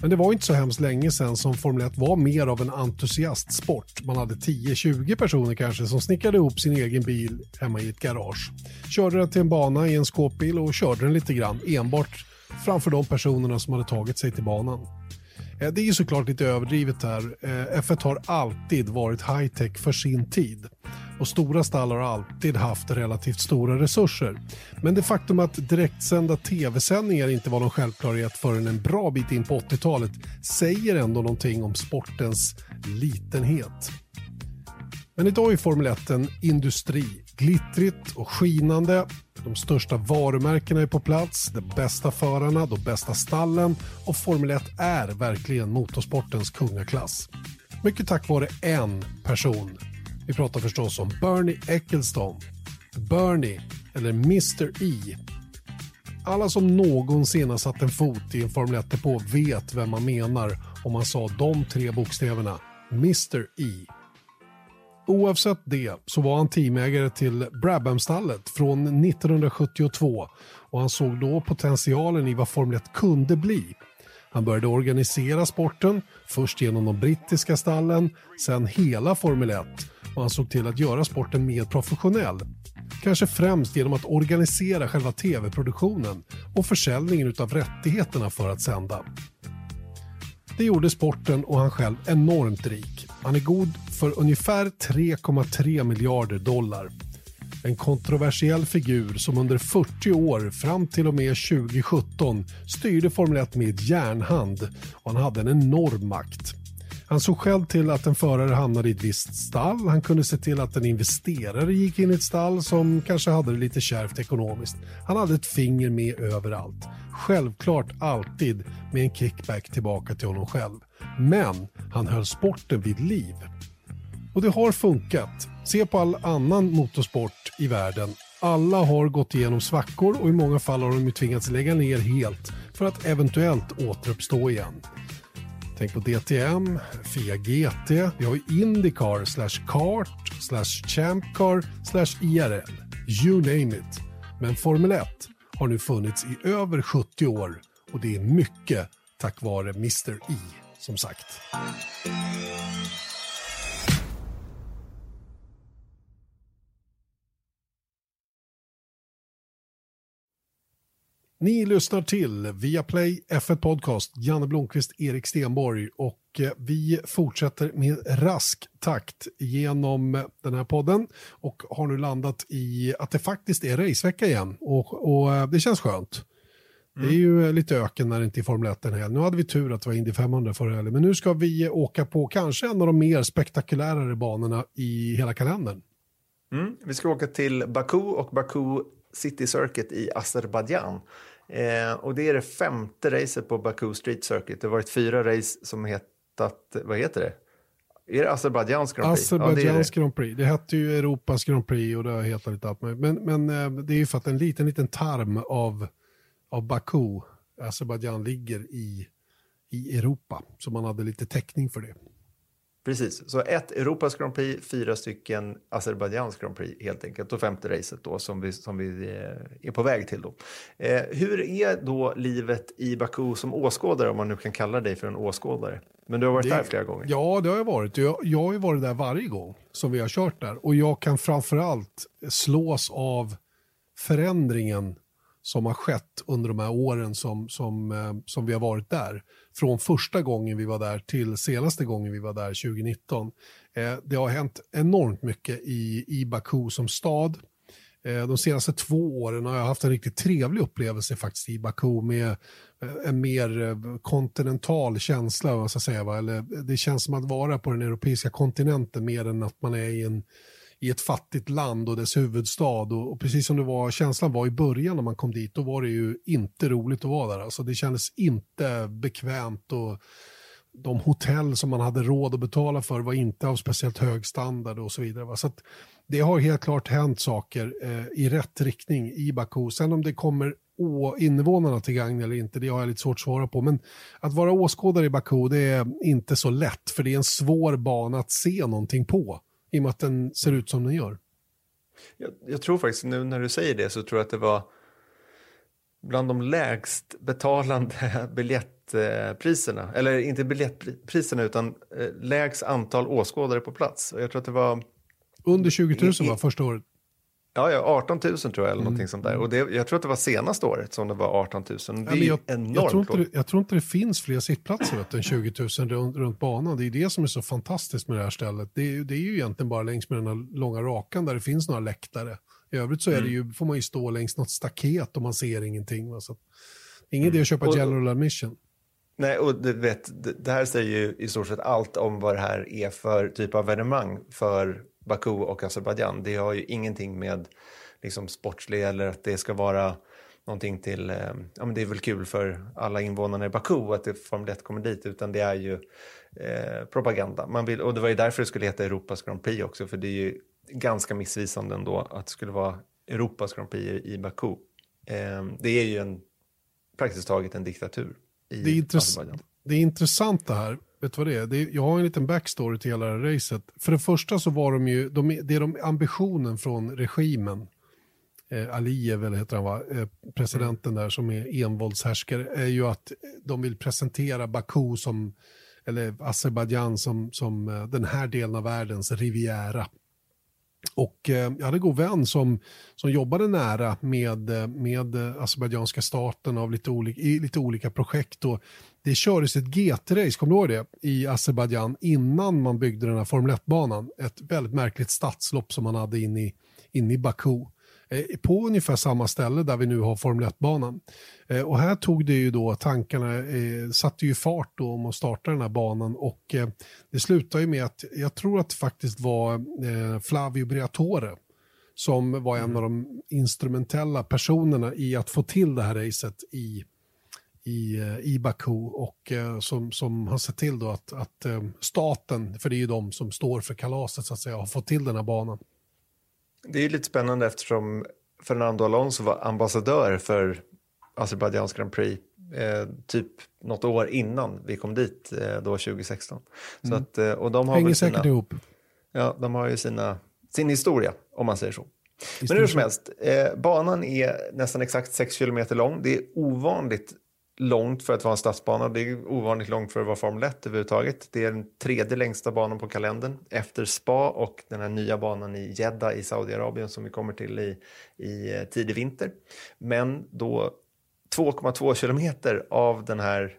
Speaker 1: Men det var inte så hemskt länge sedan som Formel 1 var mer av en entusiastsport. Man hade 10-20 personer kanske som snickrade ihop sin egen bil hemma i ett garage. Körde den till en bana i en skåpbil och körde den lite grann enbart framför de personerna som hade tagit sig till banan. Eh, det är såklart lite överdrivet här. Eh, F1 har alltid varit high-tech för sin tid och stora stall har alltid haft relativt stora resurser. Men det faktum att direktsända tv-sändningar inte var någon självklarhet förrän en bra bit in på 80-talet säger ändå någonting om sportens litenhet. Men idag är Formel 1 en industri. Glittrigt och skinande. De största varumärkena är på plats, de bästa förarna, de bästa stallen och Formel 1 är verkligen motorsportens kungaklass. Mycket tack vare en person vi pratar förstås om Bernie Ecclestone, Bernie eller Mr E. Alla som någonsin har satt en fot i en Formel 1-depå vet vem man menar om man sa de tre bokstäverna Mr E. Oavsett det så var han teamägare till Brabhamstallet från 1972 och han såg då potentialen i vad Formel 1 kunde bli. Han började organisera sporten, först genom de brittiska stallen, sen hela Formel 1 och han såg till att göra sporten mer professionell. Kanske främst genom att organisera själva tv-produktionen och försäljningen av rättigheterna för att sända. Det gjorde sporten och han själv enormt rik. Han är god för ungefär 3,3 miljarder dollar. En kontroversiell figur som under 40 år fram till och med 2017 styrde Formel 1 med järnhand och han hade en enorm makt. Han såg själv till att en förare hamnade i ett visst stall. Han kunde se till att en investerare gick in i ett stall som kanske hade det lite kärvt ekonomiskt. Han hade ett finger med överallt. Självklart alltid med en kickback tillbaka till honom själv. Men han höll sporten vid liv. Och det har funkat. Se på all annan motorsport i världen. Alla har gått igenom svackor och i många fall har de tvingats lägga ner helt för att eventuellt återuppstå igen. Tänk på DTM, Fia GT, vi har ju Indycar slash kart slash champcar slash IRL. You name it. Men Formel 1 har nu funnits i över 70 år och det är mycket tack vare Mr E, som sagt. Ni lyssnar till Viaplay F1 Podcast, Janne Blomqvist, Erik Stenborg och eh, vi fortsätter med rask takt genom den här podden och har nu landat i att det faktiskt är racevecka igen och, och eh, det känns skönt. Mm. Det är ju lite öken när det inte är Formel 1 en helg. Nu hade vi tur att det var Indy 500 förra helgen, men nu ska vi åka på kanske en av de mer spektakulärare banorna i hela kalendern.
Speaker 2: Mm. Vi ska åka till Baku och Baku City Circuit i Azerbajdzjan. Eh, och det är det femte racet på Baku Street Circuit. Det har varit fyra race som hetat, vad heter det? Är det Azerbajdzjans Grand Prix?
Speaker 1: Azerbajdzjans ja, Grand Prix. Det hette ju Europas Grand Prix och det har hetat lite allt Men, men eh, det är ju för att en liten, liten tarm av, av Baku, Azerbajdzjan, ligger i, i Europa. Så man hade lite täckning för det.
Speaker 2: Precis, så ett Europas Grand Prix, fyra stycken Azerbajdzjans Grand Prix helt enkelt och femte racet då som vi, som vi eh, är på väg till då. Eh, hur är då livet i Baku som åskådare om man nu kan kalla dig för en åskådare? Men du har varit det, där flera gånger.
Speaker 1: Ja, det har jag varit. Jag, jag har ju varit där varje gång som vi har kört där och jag kan framförallt slås av förändringen som har skett under de här åren som, som, eh, som vi har varit där. Från första gången vi var där till senaste gången vi var där 2019. Eh, det har hänt enormt mycket i, i Baku som stad. Eh, de senaste två åren har jag haft en riktigt trevlig upplevelse faktiskt i Baku med eh, en mer eh, kontinental känsla. Vad ska säga, va? Eller, eh, det känns som att vara på den europeiska kontinenten mer än att man är i en i ett fattigt land och dess huvudstad. Och, och, precis som det var, känslan var i början när man kom dit, då var det ju inte roligt att vara där. Alltså det kändes inte bekvämt och de hotell som man hade råd att betala för var inte av speciellt hög standard och så vidare. Va? Så det har helt klart hänt saker eh, i rätt riktning i Baku. Sen om det kommer invånarna till gagn eller inte, det har jag lite svårt att svara på. Men att vara åskådare i Baku, det är inte så lätt, för det är en svår bana att se någonting på i och med att den ser ut som den gör.
Speaker 2: Jag, jag, tror faktiskt, nu när du säger det, så tror jag att det var bland de lägst betalande biljettpriserna, eller inte biljettpriserna utan eh, lägst antal åskådare på plats. Jag tror att det var...
Speaker 1: Under 20 000 var första året.
Speaker 2: Ja, ja 18 000 tror jag, eller mm. någonting sånt där. Och det, jag tror att det var senaste året som det var 18 000. Det är
Speaker 1: jag,
Speaker 2: enormt
Speaker 1: jag tror, inte det, jag tror inte det finns fler sittplatser vet, än 20 000 runt, runt banan. Det är det som är så fantastiskt med det här stället. Det, det är ju egentligen bara längs med den här långa rakan där det finns några läktare. I övrigt så är det mm. ju, får man ju stå längs något staket och man ser ingenting. Va? Så ingen mm. idé att köpa och, general admission.
Speaker 2: Nej, och du vet, det här säger ju i stort sett allt om vad det här är för typ av evenemang för Baku och Azerbajdzjan. Det har ju ingenting med liksom, sportslig eller att det ska vara någonting till, eh, ja men det är väl kul för alla invånarna i Baku att det Formel 1 kommer dit, utan det är ju eh, propaganda. Man vill, och det var ju därför det skulle heta Europas Grand Prix också, för det är ju ganska missvisande ändå att det skulle vara Europas Grand Prix i, Baku. Eh, det är ju en, praktiskt taget en diktatur i det är Azerbajdzjan.
Speaker 1: Det är intressant det här, Vet du vad det är? det är? Jag har en liten backstory till hela det här racet. För det första så var de ju, de, det är de ambitionen från regimen, eh, Aliyev eller heter han va, eh, presidenten där som är envåldshärskare, är ju att de vill presentera Baku som, eller Azerbajdzjan som, som eh, den här delen av världens riviera. Och eh, jag hade en god vän som, som jobbade nära med, eh, med eh, azerbajdzjanska staten av lite olika, i lite olika projekt. Och det kördes ett GT-race, kommer du ihåg det, i Azerbajdzjan innan man byggde den här Formel 1-banan. Ett väldigt märkligt stadslopp som man hade in i, in i Baku. Eh, på ungefär samma ställe där vi nu har Formel 1-banan. Eh, och här tog det ju då tankarna, eh, satte ju fart då om att starta den här banan och det slutade ju med att jag tror att det faktiskt var Flavio Briatore som var en mm. av de instrumentella personerna i att få till det här racet i, i, i Baku och som, som har sett till då att, att staten, för det är ju de som står för kalaset så att säga, har fått till den här banan.
Speaker 2: Det är lite spännande eftersom Fernando Alonso var ambassadör för Azerbajdzjans Grand Prix eh, typ något år innan vi kom dit eh, då 2016. Så
Speaker 1: mm.
Speaker 2: att, eh, och de har
Speaker 1: Hänger
Speaker 2: sina,
Speaker 1: säkert ihop.
Speaker 2: Ja, de har ju sina, sin historia om man säger så. Men hur som helst, eh, banan är nästan exakt 6 km lång. Det är ovanligt långt för att vara en stadsbana. Det är ovanligt långt för att vara Formel 1 överhuvudtaget. Det är den tredje längsta banan på kalendern efter Spa och den här nya banan i Jeddah i Saudiarabien som vi kommer till i, i eh, tidig vinter. Men då 2,2 kilometer av den här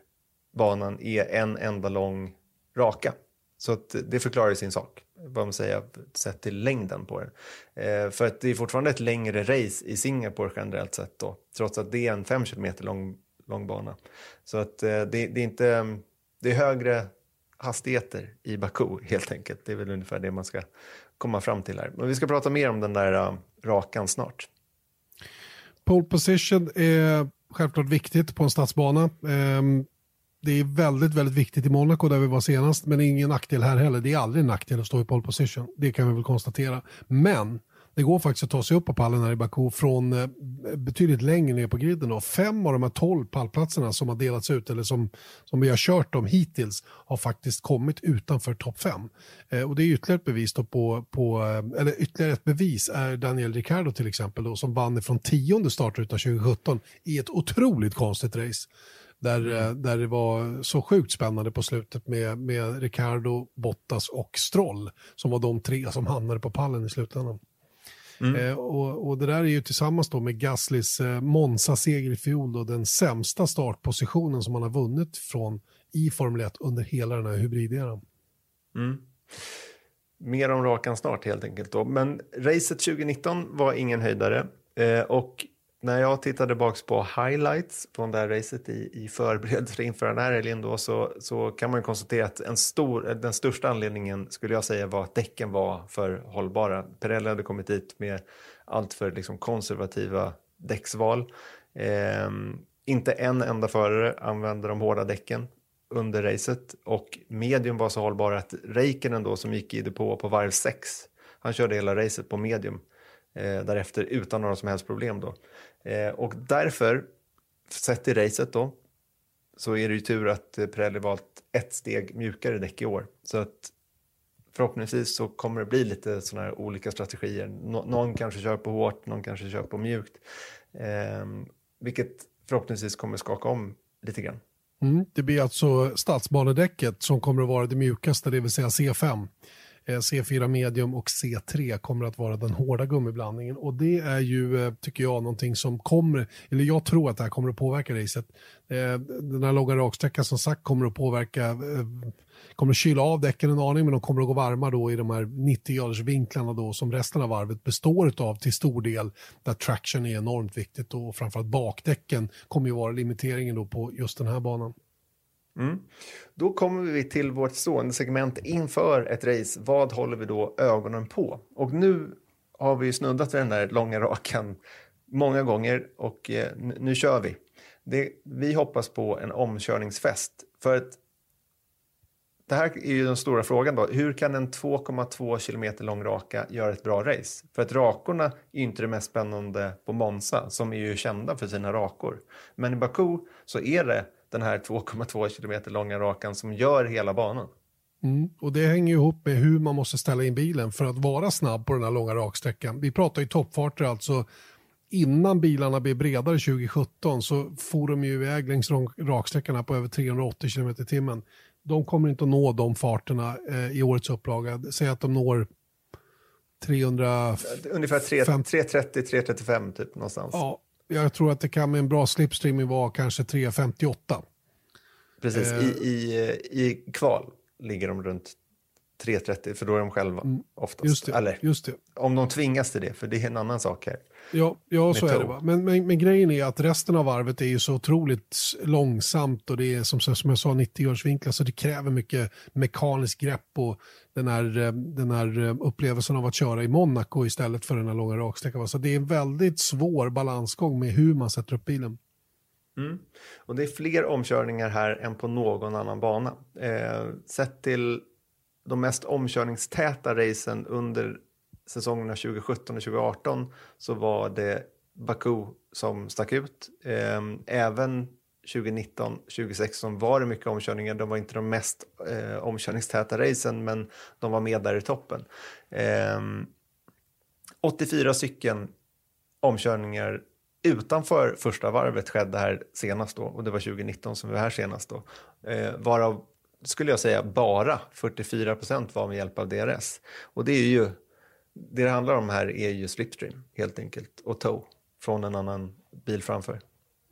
Speaker 2: banan är en enda lång raka. Så det förklarar sin sak, vad man säger, sett till längden på den. Eh, för att det är fortfarande ett längre race i Singapore generellt sett då, trots att det är en 5 kilometer lång lång bana. Så att eh, det, det, är inte, det är högre hastigheter i Baku helt enkelt. Det är väl ungefär det man ska komma fram till här. Men vi ska prata mer om den där eh, rakan snart.
Speaker 1: Pole position är självklart viktigt på en stadsbana. Ehm, det är väldigt, väldigt viktigt i Monaco där vi var senast, men ingen nackdel här heller. Det är aldrig en nackdel att stå i pole position. Det kan vi väl konstatera. Men det går faktiskt att ta sig upp på pallen här i Baku från eh, betydligt längre ner på griden. Då. Fem av de här tolv pallplatserna som har delats ut, eller som, som vi har kört dem hittills, har faktiskt kommit utanför topp fem. Eh, och det är ytterligare ett bevis då på, på, eh, eller ytterligare ett bevis är Daniel Ricciardo till exempel, då, som vann från tionde startruta 2017 i ett otroligt konstigt race. Där, mm. där det var så sjukt spännande på slutet med, med Ricardo, Bottas och Stroll som var de tre som hamnade på pallen i slutändan. Mm. Eh, och, och, det där är ju tillsammans då med Gaslys eh, Monza-seger i fjol då den sämsta startpositionen som man har vunnit från i Formel 1 under hela den här hybrideran.
Speaker 2: Mm. Mer om rakan snart helt enkelt då. Men racet 2019 var ingen höjdare eh, och när jag tittade baks på highlights från det här racet i, i förberedelser inför den här helgen då så, så kan man konstatera att en stor, den största anledningen skulle jag säga var att däcken var för hållbara. Pirelli hade kommit dit med allt för liksom konservativa däcksval. Eh, inte en enda förare använde de hårda däcken under racet och medium var så hållbara att Räikkönen då som gick i depå på varv 6 han körde hela racet på medium eh, därefter utan några som helst problem då. Eh, och därför, sett i racet då, så är det ju tur att eh, Pirelli valt ett steg mjukare däck i år. Så att förhoppningsvis så kommer det bli lite sådana här olika strategier. Nå någon kanske kör på hårt, någon kanske kör på mjukt. Eh, vilket förhoppningsvis kommer skaka om lite grann.
Speaker 1: Mm, det blir alltså stadsbanedäcket som kommer att vara det mjukaste, det vill säga C5. Eh, C4 medium och C3 kommer att vara den hårda gummiblandningen. Och det är ju, eh, tycker jag, någonting som kommer, eller jag tror att det här kommer att påverka racet. Eh, den här långa raksträckan som sagt kommer att påverka, kommer att kyla av däcken en aning, men de kommer att gå varma då i de här 90 graders vinklarna då som resten av varvet består av till stor del, där traction är enormt viktigt och framförallt bakdäcken kommer ju vara limiteringen då på just den här banan.
Speaker 2: Mm. Då kommer vi till vårt stående segment inför ett race. Vad håller vi då ögonen på? Och nu har vi snuddat vid den där långa rakan många gånger och eh, nu kör vi. Det, vi hoppas på en omkörningsfest. För att det här är ju den stora frågan då. Hur kan en 2,2 kilometer lång raka göra ett bra race? För att rakorna är inte det mest spännande på Monza som är ju kända för sina rakor. Men i Baku så är det den här 2,2 kilometer långa rakan som gör hela banan.
Speaker 1: Mm. Och det hänger ihop med hur man måste ställa in bilen för att vara snabb på den här långa raksträckan. Vi pratar ju toppfarter alltså. Innan bilarna blev bredare 2017 så for de ju iväg längs raksträckorna på över 380 km i timmen. De kommer inte att nå de farterna eh, i årets upplaga. Säg att de når 300...
Speaker 2: Ungefär 330-335 typ någonstans.
Speaker 1: Ja, jag tror att det kan med en bra slipstreaming vara kanske 358.
Speaker 2: Precis, eh. i, i, i kval ligger de runt 3.30 för då är de själva mm, oftast.
Speaker 1: Just det,
Speaker 2: Eller
Speaker 1: just det.
Speaker 2: om de tvingas till det, för det är en annan sak här.
Speaker 1: Ja, ja så är det. Va? Men, men, men, grejen är att resten av varvet är ju så otroligt långsamt och det är som, som jag sa 90-årsvinklar så det kräver mycket mekaniskt grepp och den här, eh, den här eh, upplevelsen av att köra i Monaco istället för den här långa raksträckan. Så det är en väldigt svår balansgång med hur man sätter upp bilen.
Speaker 2: Mm. Och det är fler omkörningar här än på någon annan bana. Eh, sett till de mest omkörningstäta racen under säsongerna 2017 och 2018 så var det Baku som stack ut. Ehm, även 2019, 2016 var det mycket omkörningar. De var inte de mest eh, omkörningstäta racen, men de var med där i toppen. Eh, 84 stycken omkörningar utanför första varvet skedde här senast då och det var 2019 som vi var här senast då. Eh, varav skulle jag säga bara 44 procent var med hjälp av DRS. Och det är ju, det det handlar om här är ju slipstream helt enkelt och tow från en annan bil framför.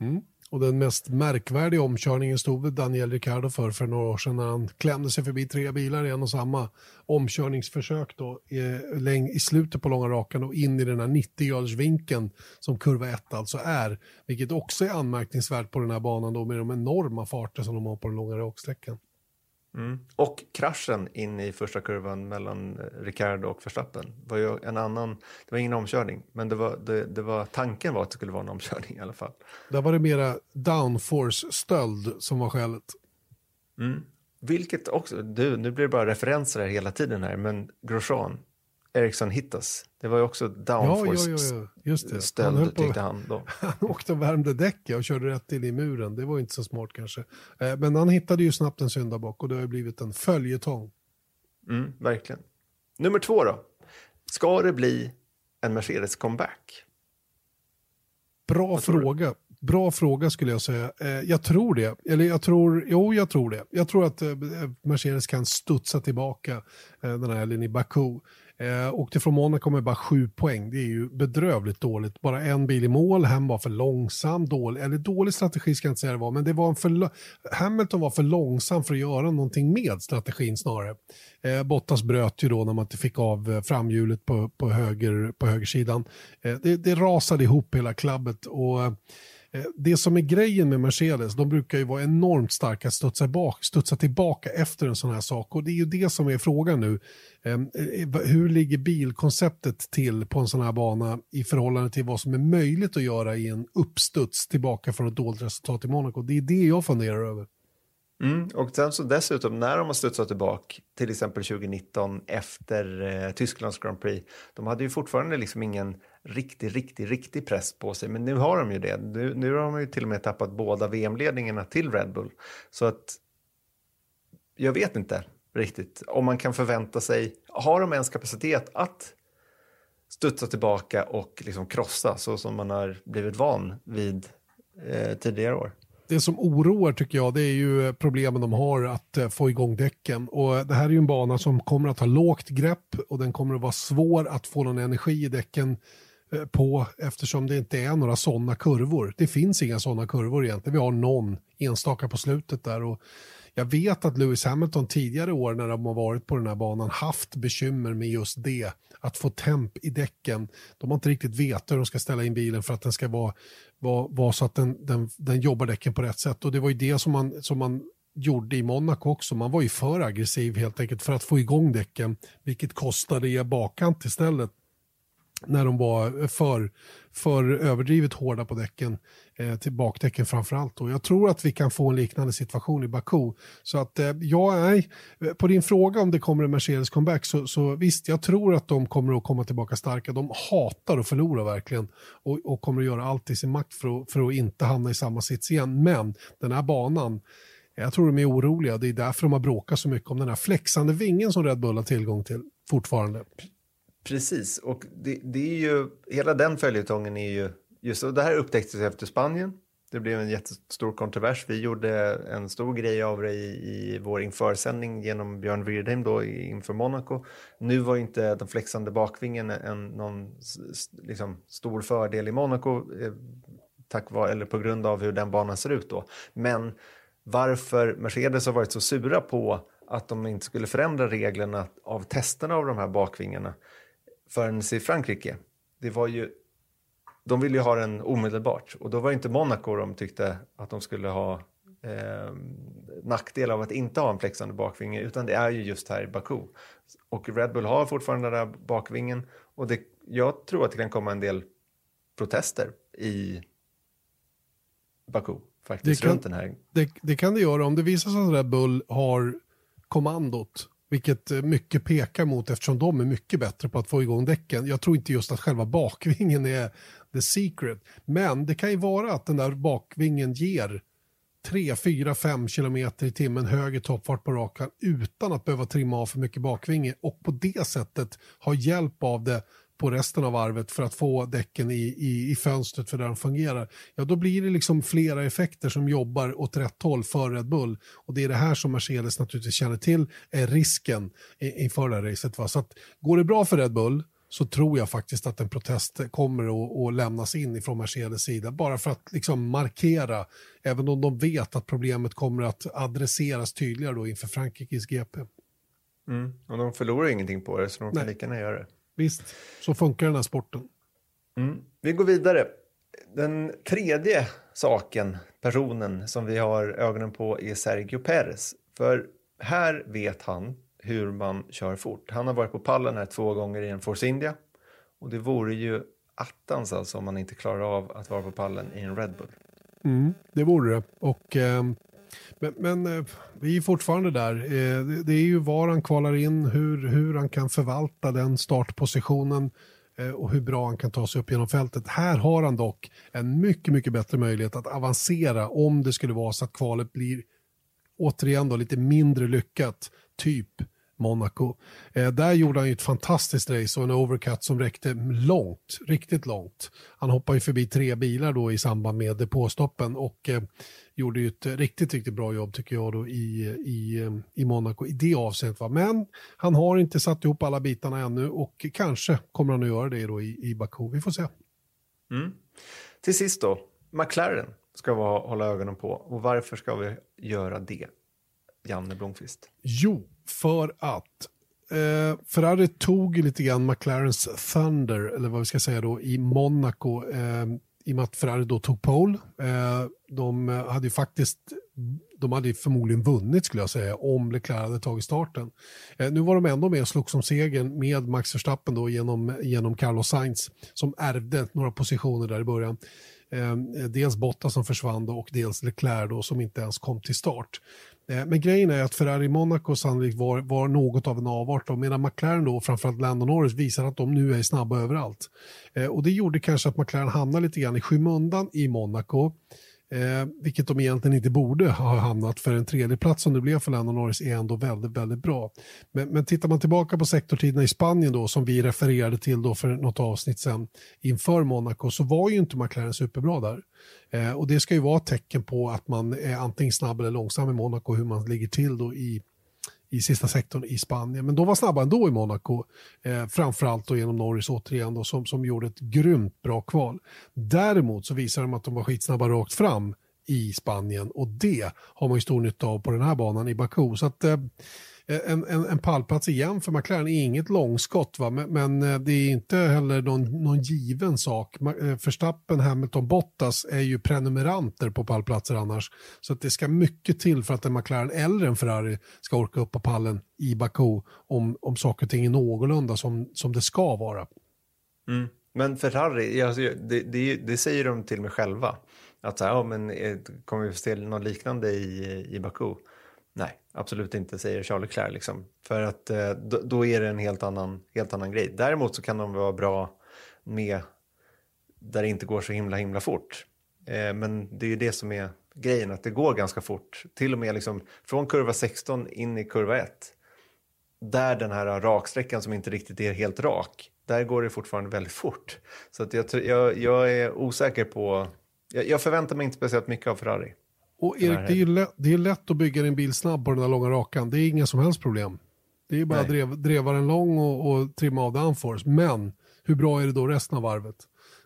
Speaker 1: Mm. Och den mest märkvärdiga omkörningen stod Daniel Ricciardo för för några år sedan när han klämde sig förbi tre bilar i en och samma omkörningsförsök då, i, i slutet på långa rakan och in i den här 90-gradersvinkeln som kurva 1 alltså är. Vilket också är anmärkningsvärt på den här banan då med de enorma farter som de har på den långa raksträckan.
Speaker 2: Mm. Och kraschen in i första kurvan mellan eh, Ricardo och Verstappen var ju en annan, det var ingen omkörning, men det var, det, det var, tanken var att det skulle vara en omkörning i alla fall.
Speaker 1: Där var det mera downforce-stöld som var skälet.
Speaker 2: Mm. Vilket också, du, nu blir det bara referenser här hela tiden här, men Grosjean, Ericsson Hittas. Det var ju också downforce ja, ja, ja, tyckte han då.
Speaker 1: Han åkte och värmde däcket och körde rätt in i muren. Det var inte så smart kanske. Eh, men han hittade ju snabbt en syndabock och det har blivit en följetong.
Speaker 2: Mm, verkligen. Nummer två då. Ska det bli en Mercedes comeback?
Speaker 1: Bra fråga. Bra fråga skulle jag säga. Eh, jag tror det. Eller jag tror, jo, jag tror det. Jag tror att eh, Mercedes kan studsa tillbaka den här helgen i Baku. Eh, åkte från Monaco med bara sju poäng. Det är ju bedrövligt dåligt. Bara en bil i mål, hem var för långsam, dålig, eller dålig strategi ska jag inte säga det var, men det var en för, Hamilton var för långsam för att göra någonting med strategin snarare. Eh, Bottas bröt ju då när man inte fick av eh, framhjulet på, på, höger, på högersidan. Eh, det, det rasade ihop hela klabbet. och Eh, Eh, det som är grejen med Mercedes, de brukar ju vara enormt starka att studsa, bak, studsa tillbaka efter en sån här sak. Och det är ju det som är frågan nu. Ehm, eh, hur ligger bilkonceptet till på en sån här bana i förhållande till vad som är möjligt att göra i en uppstuds tillbaka från ett dåligt resultat i Monaco? Det är det jag funderar över.
Speaker 2: Mm, och sen så dessutom när de har studsat tillbaka, till exempel 2019 efter eh, Tysklands Grand Prix, de hade ju fortfarande liksom ingen riktig, riktig, riktig press på sig. Men nu har de ju det. Nu, nu har de ju till och med tappat båda VM-ledningarna till Red Bull. Så att jag vet inte riktigt om man kan förvänta sig, har de ens kapacitet att studsa tillbaka och liksom krossa så som man har blivit van vid eh, tidigare år?
Speaker 1: det som oroar tycker jag det är ju problemen de har att eh, få igång däcken. Och det här är ju en bana som kommer att ha lågt grepp och den kommer att vara svår att få någon energi i däcken Eh, på eftersom det inte är några sådana kurvor. Det finns inga sådana kurvor egentligen. Vi har någon enstaka på slutet där. Och jag vet att Lewis Hamilton tidigare år när de har varit på den här banan haft bekymmer med just det. Att få temp i däcken. De har inte riktigt vetat hur de ska ställa in bilen för att den ska vara, vara, vara så att den, den, den jobbar däcken på rätt sätt. Och det var ju det som man, som man gjorde i Monaco också. Man var ju för aggressiv helt enkelt för att få igång däcken, vilket kostade er bakkant istället när de var eh, för, för överdrivet hårda på däcken, eh, till bakdäcken framförallt. Och jag tror att vi kan få en liknande situation i Baku. Så att eh, ja, nej, eh, på din fråga om det kommer en Mercedes comeback så, så visst, jag tror att de kommer att komma tillbaka starka. De hatar att förlora verkligen och, och kommer att göra allt i sin makt för att, för att inte hamna i samma sits igen. Men den här banan, jag tror de är oroliga. Det är därför de har bråkat så mycket om den här flexande vingen som Red Bull har tillgång till fortfarande.
Speaker 2: Precis, och det, det, är ju, hela den följetongen är ju, just och det här upptäcktes efter Spanien Det blev en jättestor kontrovers. Vi gjorde en stor grej av det i, i vår införsändning genom Björn Wirdheim då inför Monaco. Nu var inte den flexande bakvingen en, någon liksom, stor fördel i Monaco eh, tack vare, eller på grund av hur den banan ser ut då. Men varför Mercedes har varit så sura på att de inte skulle förändra reglerna av testerna av de här bakvingarna förrän i Frankrike. Det var ju, de ville ju ha den omedelbart och då var det inte Monaco de tyckte att de skulle ha eh, nackdel av att inte ha en flexande bakvinge utan det är ju just här i Baku. Och Red Bull har fortfarande den där bakvingen och det, jag tror att det kan komma en del protester i Baku faktiskt
Speaker 1: det kan,
Speaker 2: runt den här.
Speaker 1: Det, det, kan det göra om det visar sig att Red Bull har kommandot vilket eh, mycket pekar mot eftersom de är mycket bättre på att få igång däcken. Jag tror inte just att själva bakvingen är the secret. Men det kan ju vara att den där bakvingen ger 3, 4, 5 kilometer i timmen högre toppfart på rakan utan att behöva trimma av för mycket bakvinge och på det sättet ha hjälp av det på resten av varvet för att få däcken i, i, i fönstret för där de fungerar, ja då blir det liksom flera effekter som jobbar åt rätt håll för Red Bull. Och det är det här som Mercedes naturligtvis känner till är risken inför det här racet. Va? Så att, går det bra för Red Bull så tror jag faktiskt att en protest kommer att, lämnas in ifrån Mercedes sida. Bara för att liksom markera, även om de vet att problemet kommer att adresseras tydligare då inför Frankrikes GP.
Speaker 2: Mm. Och de förlorar ingenting på det, så de kan lika gärna göra det.
Speaker 1: Visst, så funkar den här sporten.
Speaker 2: Mm. Vi går vidare. Den tredje saken, personen som vi har ögonen på är Sergio Perez. För här vet han hur man kör fort. Han har varit på pallen här två gånger i en Force India. Och det vore ju attans alltså om man inte klarar av att vara på pallen i en Red Bull.
Speaker 1: Mm, det vore det. Och, eh, men, men eh, vi är fortfarande där. Eh, det, är ju var han kvalar in, hur, hur han kan förvalta den startpositionen eh, och hur bra han kan ta sig upp genom fältet. Här har han dock en mycket, mycket bättre möjlighet att avancera om det skulle vara så att kvalet blir återigen då lite mindre lyckat, typ Monaco. Eh, där gjorde han ju ett fantastiskt race och en overcut som räckte långt, riktigt långt. Han hoppade ju förbi tre bilar då i samband med depåstoppen och eh, gjorde ju ett riktigt, riktigt bra jobb tycker jag då i, i, i Monaco i det avseendet. Va? Men han har inte satt ihop alla bitarna ännu och kanske kommer han att göra det då i, i Baku. Vi får se.
Speaker 2: Mm. Till sist då, McLaren ska vi hålla ögonen på och varför ska vi göra det? Janne Blomqvist.
Speaker 1: Jo, för att eh, Ferrari tog lite grann McLarens Thunder, eller vad vi ska säga då, i Monaco. Eh, I och med att Ferrari då tog pole. Eh, de hade ju faktiskt de hade förmodligen vunnit skulle jag säga om Leclerc hade tagit starten. Eh, nu var de ändå med och slogs om segern med Max Verstappen då genom, genom Carlos Sainz som ärvde några positioner där i början. Ehm, eh, dels Botta som försvann då och dels Leclerc då som inte ens kom till start. Eh, men grejen är att Ferrari Monaco sannolikt var, var något av en avart medan McLaren då, framförallt Landon Norris, visar att de nu är snabba överallt. Eh, och det gjorde kanske att McLaren hamnade lite grann i skymundan i Monaco. Eh, vilket de egentligen inte borde ha hamnat för en tredjeplats som det blev för Lando Norris är ändå väldigt, väldigt bra. Men, men tittar man tillbaka på sektortiderna i Spanien då som vi refererade till då för något avsnitt sen inför Monaco så var ju inte McLaren superbra där. Eh, och det ska ju vara ett tecken på att man är antingen snabb eller långsam i Monaco hur man ligger till då i i sista sektorn i Spanien. Men de var snabba ändå i Monaco, eh, framförallt då genom Norris återigen då, som, som gjorde ett grymt bra kval. Däremot så visar de att de var skitsnabba rakt fram i Spanien och det har man ju stor nytta av på den här banan i Baku. Så att, eh, Eh, en, en, en pallplats igen för McLaren är inget långskott, va? Men, men eh, det är inte heller någon, någon given sak. Förstappen, eh, Hamilton, Bottas är ju prenumeranter på pallplatser annars. Så att det ska mycket till för att en McLaren eller en Ferrari ska orka upp på pallen i Baku om, om saker och ting är någorlunda som, som det ska vara.
Speaker 2: Mm. Men Ferrari, alltså, det, det, det, säger de till mig själva. Att så här, ja, men, kommer vi få se något liknande i, i Baku? Nej, absolut inte, säger Charles Leclerc. Liksom. För att eh, då, då, är det en helt annan, helt annan grej. Däremot så kan de vara bra med där det inte går så himla himla fort. Eh, men det är ju det som är grejen, att det går ganska fort. Till och med liksom från kurva 16 in i kurva 1. Där den här raksträckan som inte riktigt är helt rak, där går det fortfarande väldigt fort. Så att jag, jag, jag är osäker på jag, jag förväntar mig inte speciellt mycket av Ferrari.
Speaker 1: Och Erik, det är, lätt, det är lätt att bygga en bil snabb på den där långa rakan. Det är inga som helst problem. Det är bara att drev, dreva den lång och, och trimma av downforce. Men hur bra är det då resten av varvet?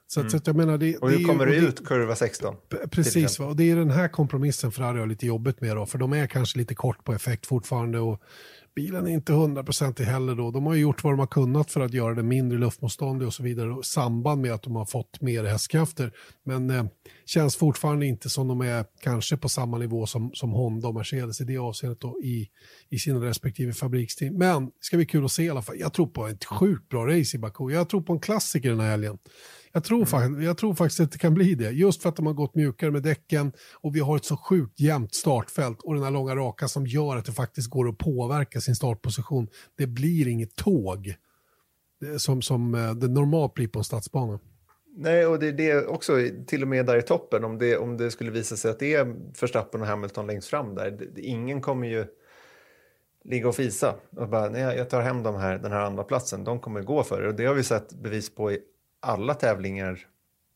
Speaker 2: Så, mm. så jag menar, det, och hur det kommer det ut kurva 16?
Speaker 1: Precis, och det är den här kompromissen Ferrari har lite jobbigt med då, för de är kanske lite kort på effekt fortfarande och bilen är inte hundraprocentig heller då. De har gjort vad de har kunnat för att göra det mindre luftmotståndig och så vidare i samband med att de har fått mer hästkrafter. Men eh, känns fortfarande inte som de är kanske på samma nivå som, som Honda och Mercedes i det avseendet då, i, i sina respektive fabriksteam. Men det ska bli kul att se i alla fall. Jag tror på ett sjukt bra race i Baku. Jag tror på en klassiker den här helgen. Jag tror, mm. jag tror faktiskt att det kan bli det. Just för att de har gått mjukare med däcken och vi har ett så sjukt jämnt startfält och den här långa raka som gör att det faktiskt går att påverka sin startposition. Det blir inget tåg eh, som, som eh, det normalt blir på en stadsbana.
Speaker 2: Nej, och det är det också, till och med där i toppen, om det, om det skulle visa sig att det är Verstappen och Hamilton längst fram där, det, ingen kommer ju ligga och fisa och bara, nej, jag tar hem de här, den här andra platsen. de kommer gå för det. Och det har vi sett bevis på i alla tävlingar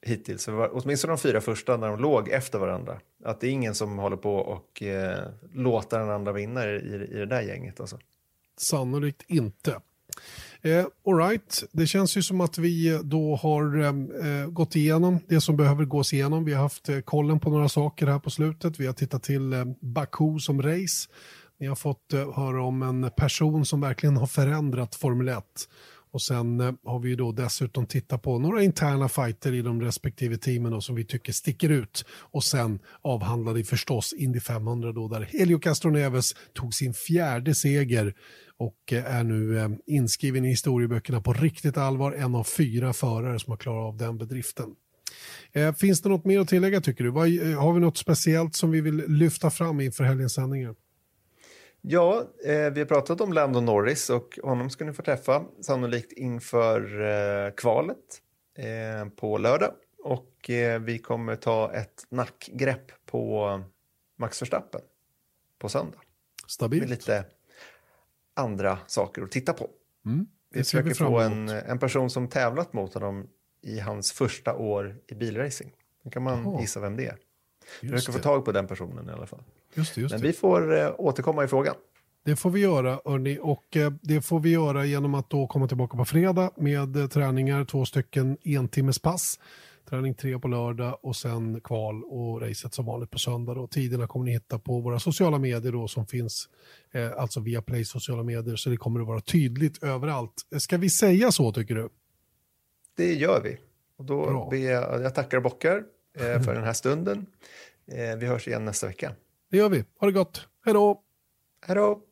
Speaker 2: hittills, åtminstone de fyra första när de låg efter varandra. Att det är ingen som håller på och eh, låter den andra vinna i, i det där gänget. Alltså.
Speaker 1: Sannolikt inte. Eh, right. det känns ju som att vi då har eh, eh, gått igenom det som behöver gås igenom. Vi har haft eh, kollen på några saker här på slutet. Vi har tittat till eh, Baku som race. Ni har fått eh, höra om en person som verkligen har förändrat Formel 1 och sen eh, har vi då dessutom tittat på några interna fighter i de respektive teamen då, som vi tycker sticker ut. Och sen avhandlade vi förstås Indy 500 då där Helio Castroneves tog sin fjärde seger och eh, är nu eh, inskriven i historieböckerna på riktigt allvar. En av fyra förare som har klarat av den bedriften. Eh, finns det något mer att tillägga tycker du? Eh, har vi något speciellt som vi vill lyfta fram inför helgens sändningar?
Speaker 2: Ja, eh, vi har pratat om Lando Norris och honom ska ni få träffa sannolikt inför eh, kvalet eh, på lördag. Och eh, vi kommer ta ett nackgrepp på Max Verstappen på söndag.
Speaker 1: Stabilt.
Speaker 2: Med lite andra saker att titta på. Mm, vi försöker få en, en person som tävlat mot honom i hans första år i bilracing. Då kan man Aha. gissa vem det är. Vi försöker få tag på den personen i alla fall.
Speaker 1: Just det, just
Speaker 2: Men vi får eh, återkomma i frågan.
Speaker 1: Det får vi göra, Örni, och eh, det får vi göra genom att då komma tillbaka på fredag med eh, träningar, två stycken entimmes pass. Träning tre på lördag och sen kval och racet som vanligt på söndag. Då. Tiderna kommer ni hitta på våra sociala medier då, som finns, eh, alltså via Play sociala medier, så det kommer att vara tydligt överallt. Ska vi säga så tycker du?
Speaker 2: Det gör vi. Och då ber jag, jag tackar och bockar eh, för den här stunden. Eh, vi hörs igen nästa vecka.
Speaker 1: Det gör vi. Ha det gott. Hej då!
Speaker 2: Hej då!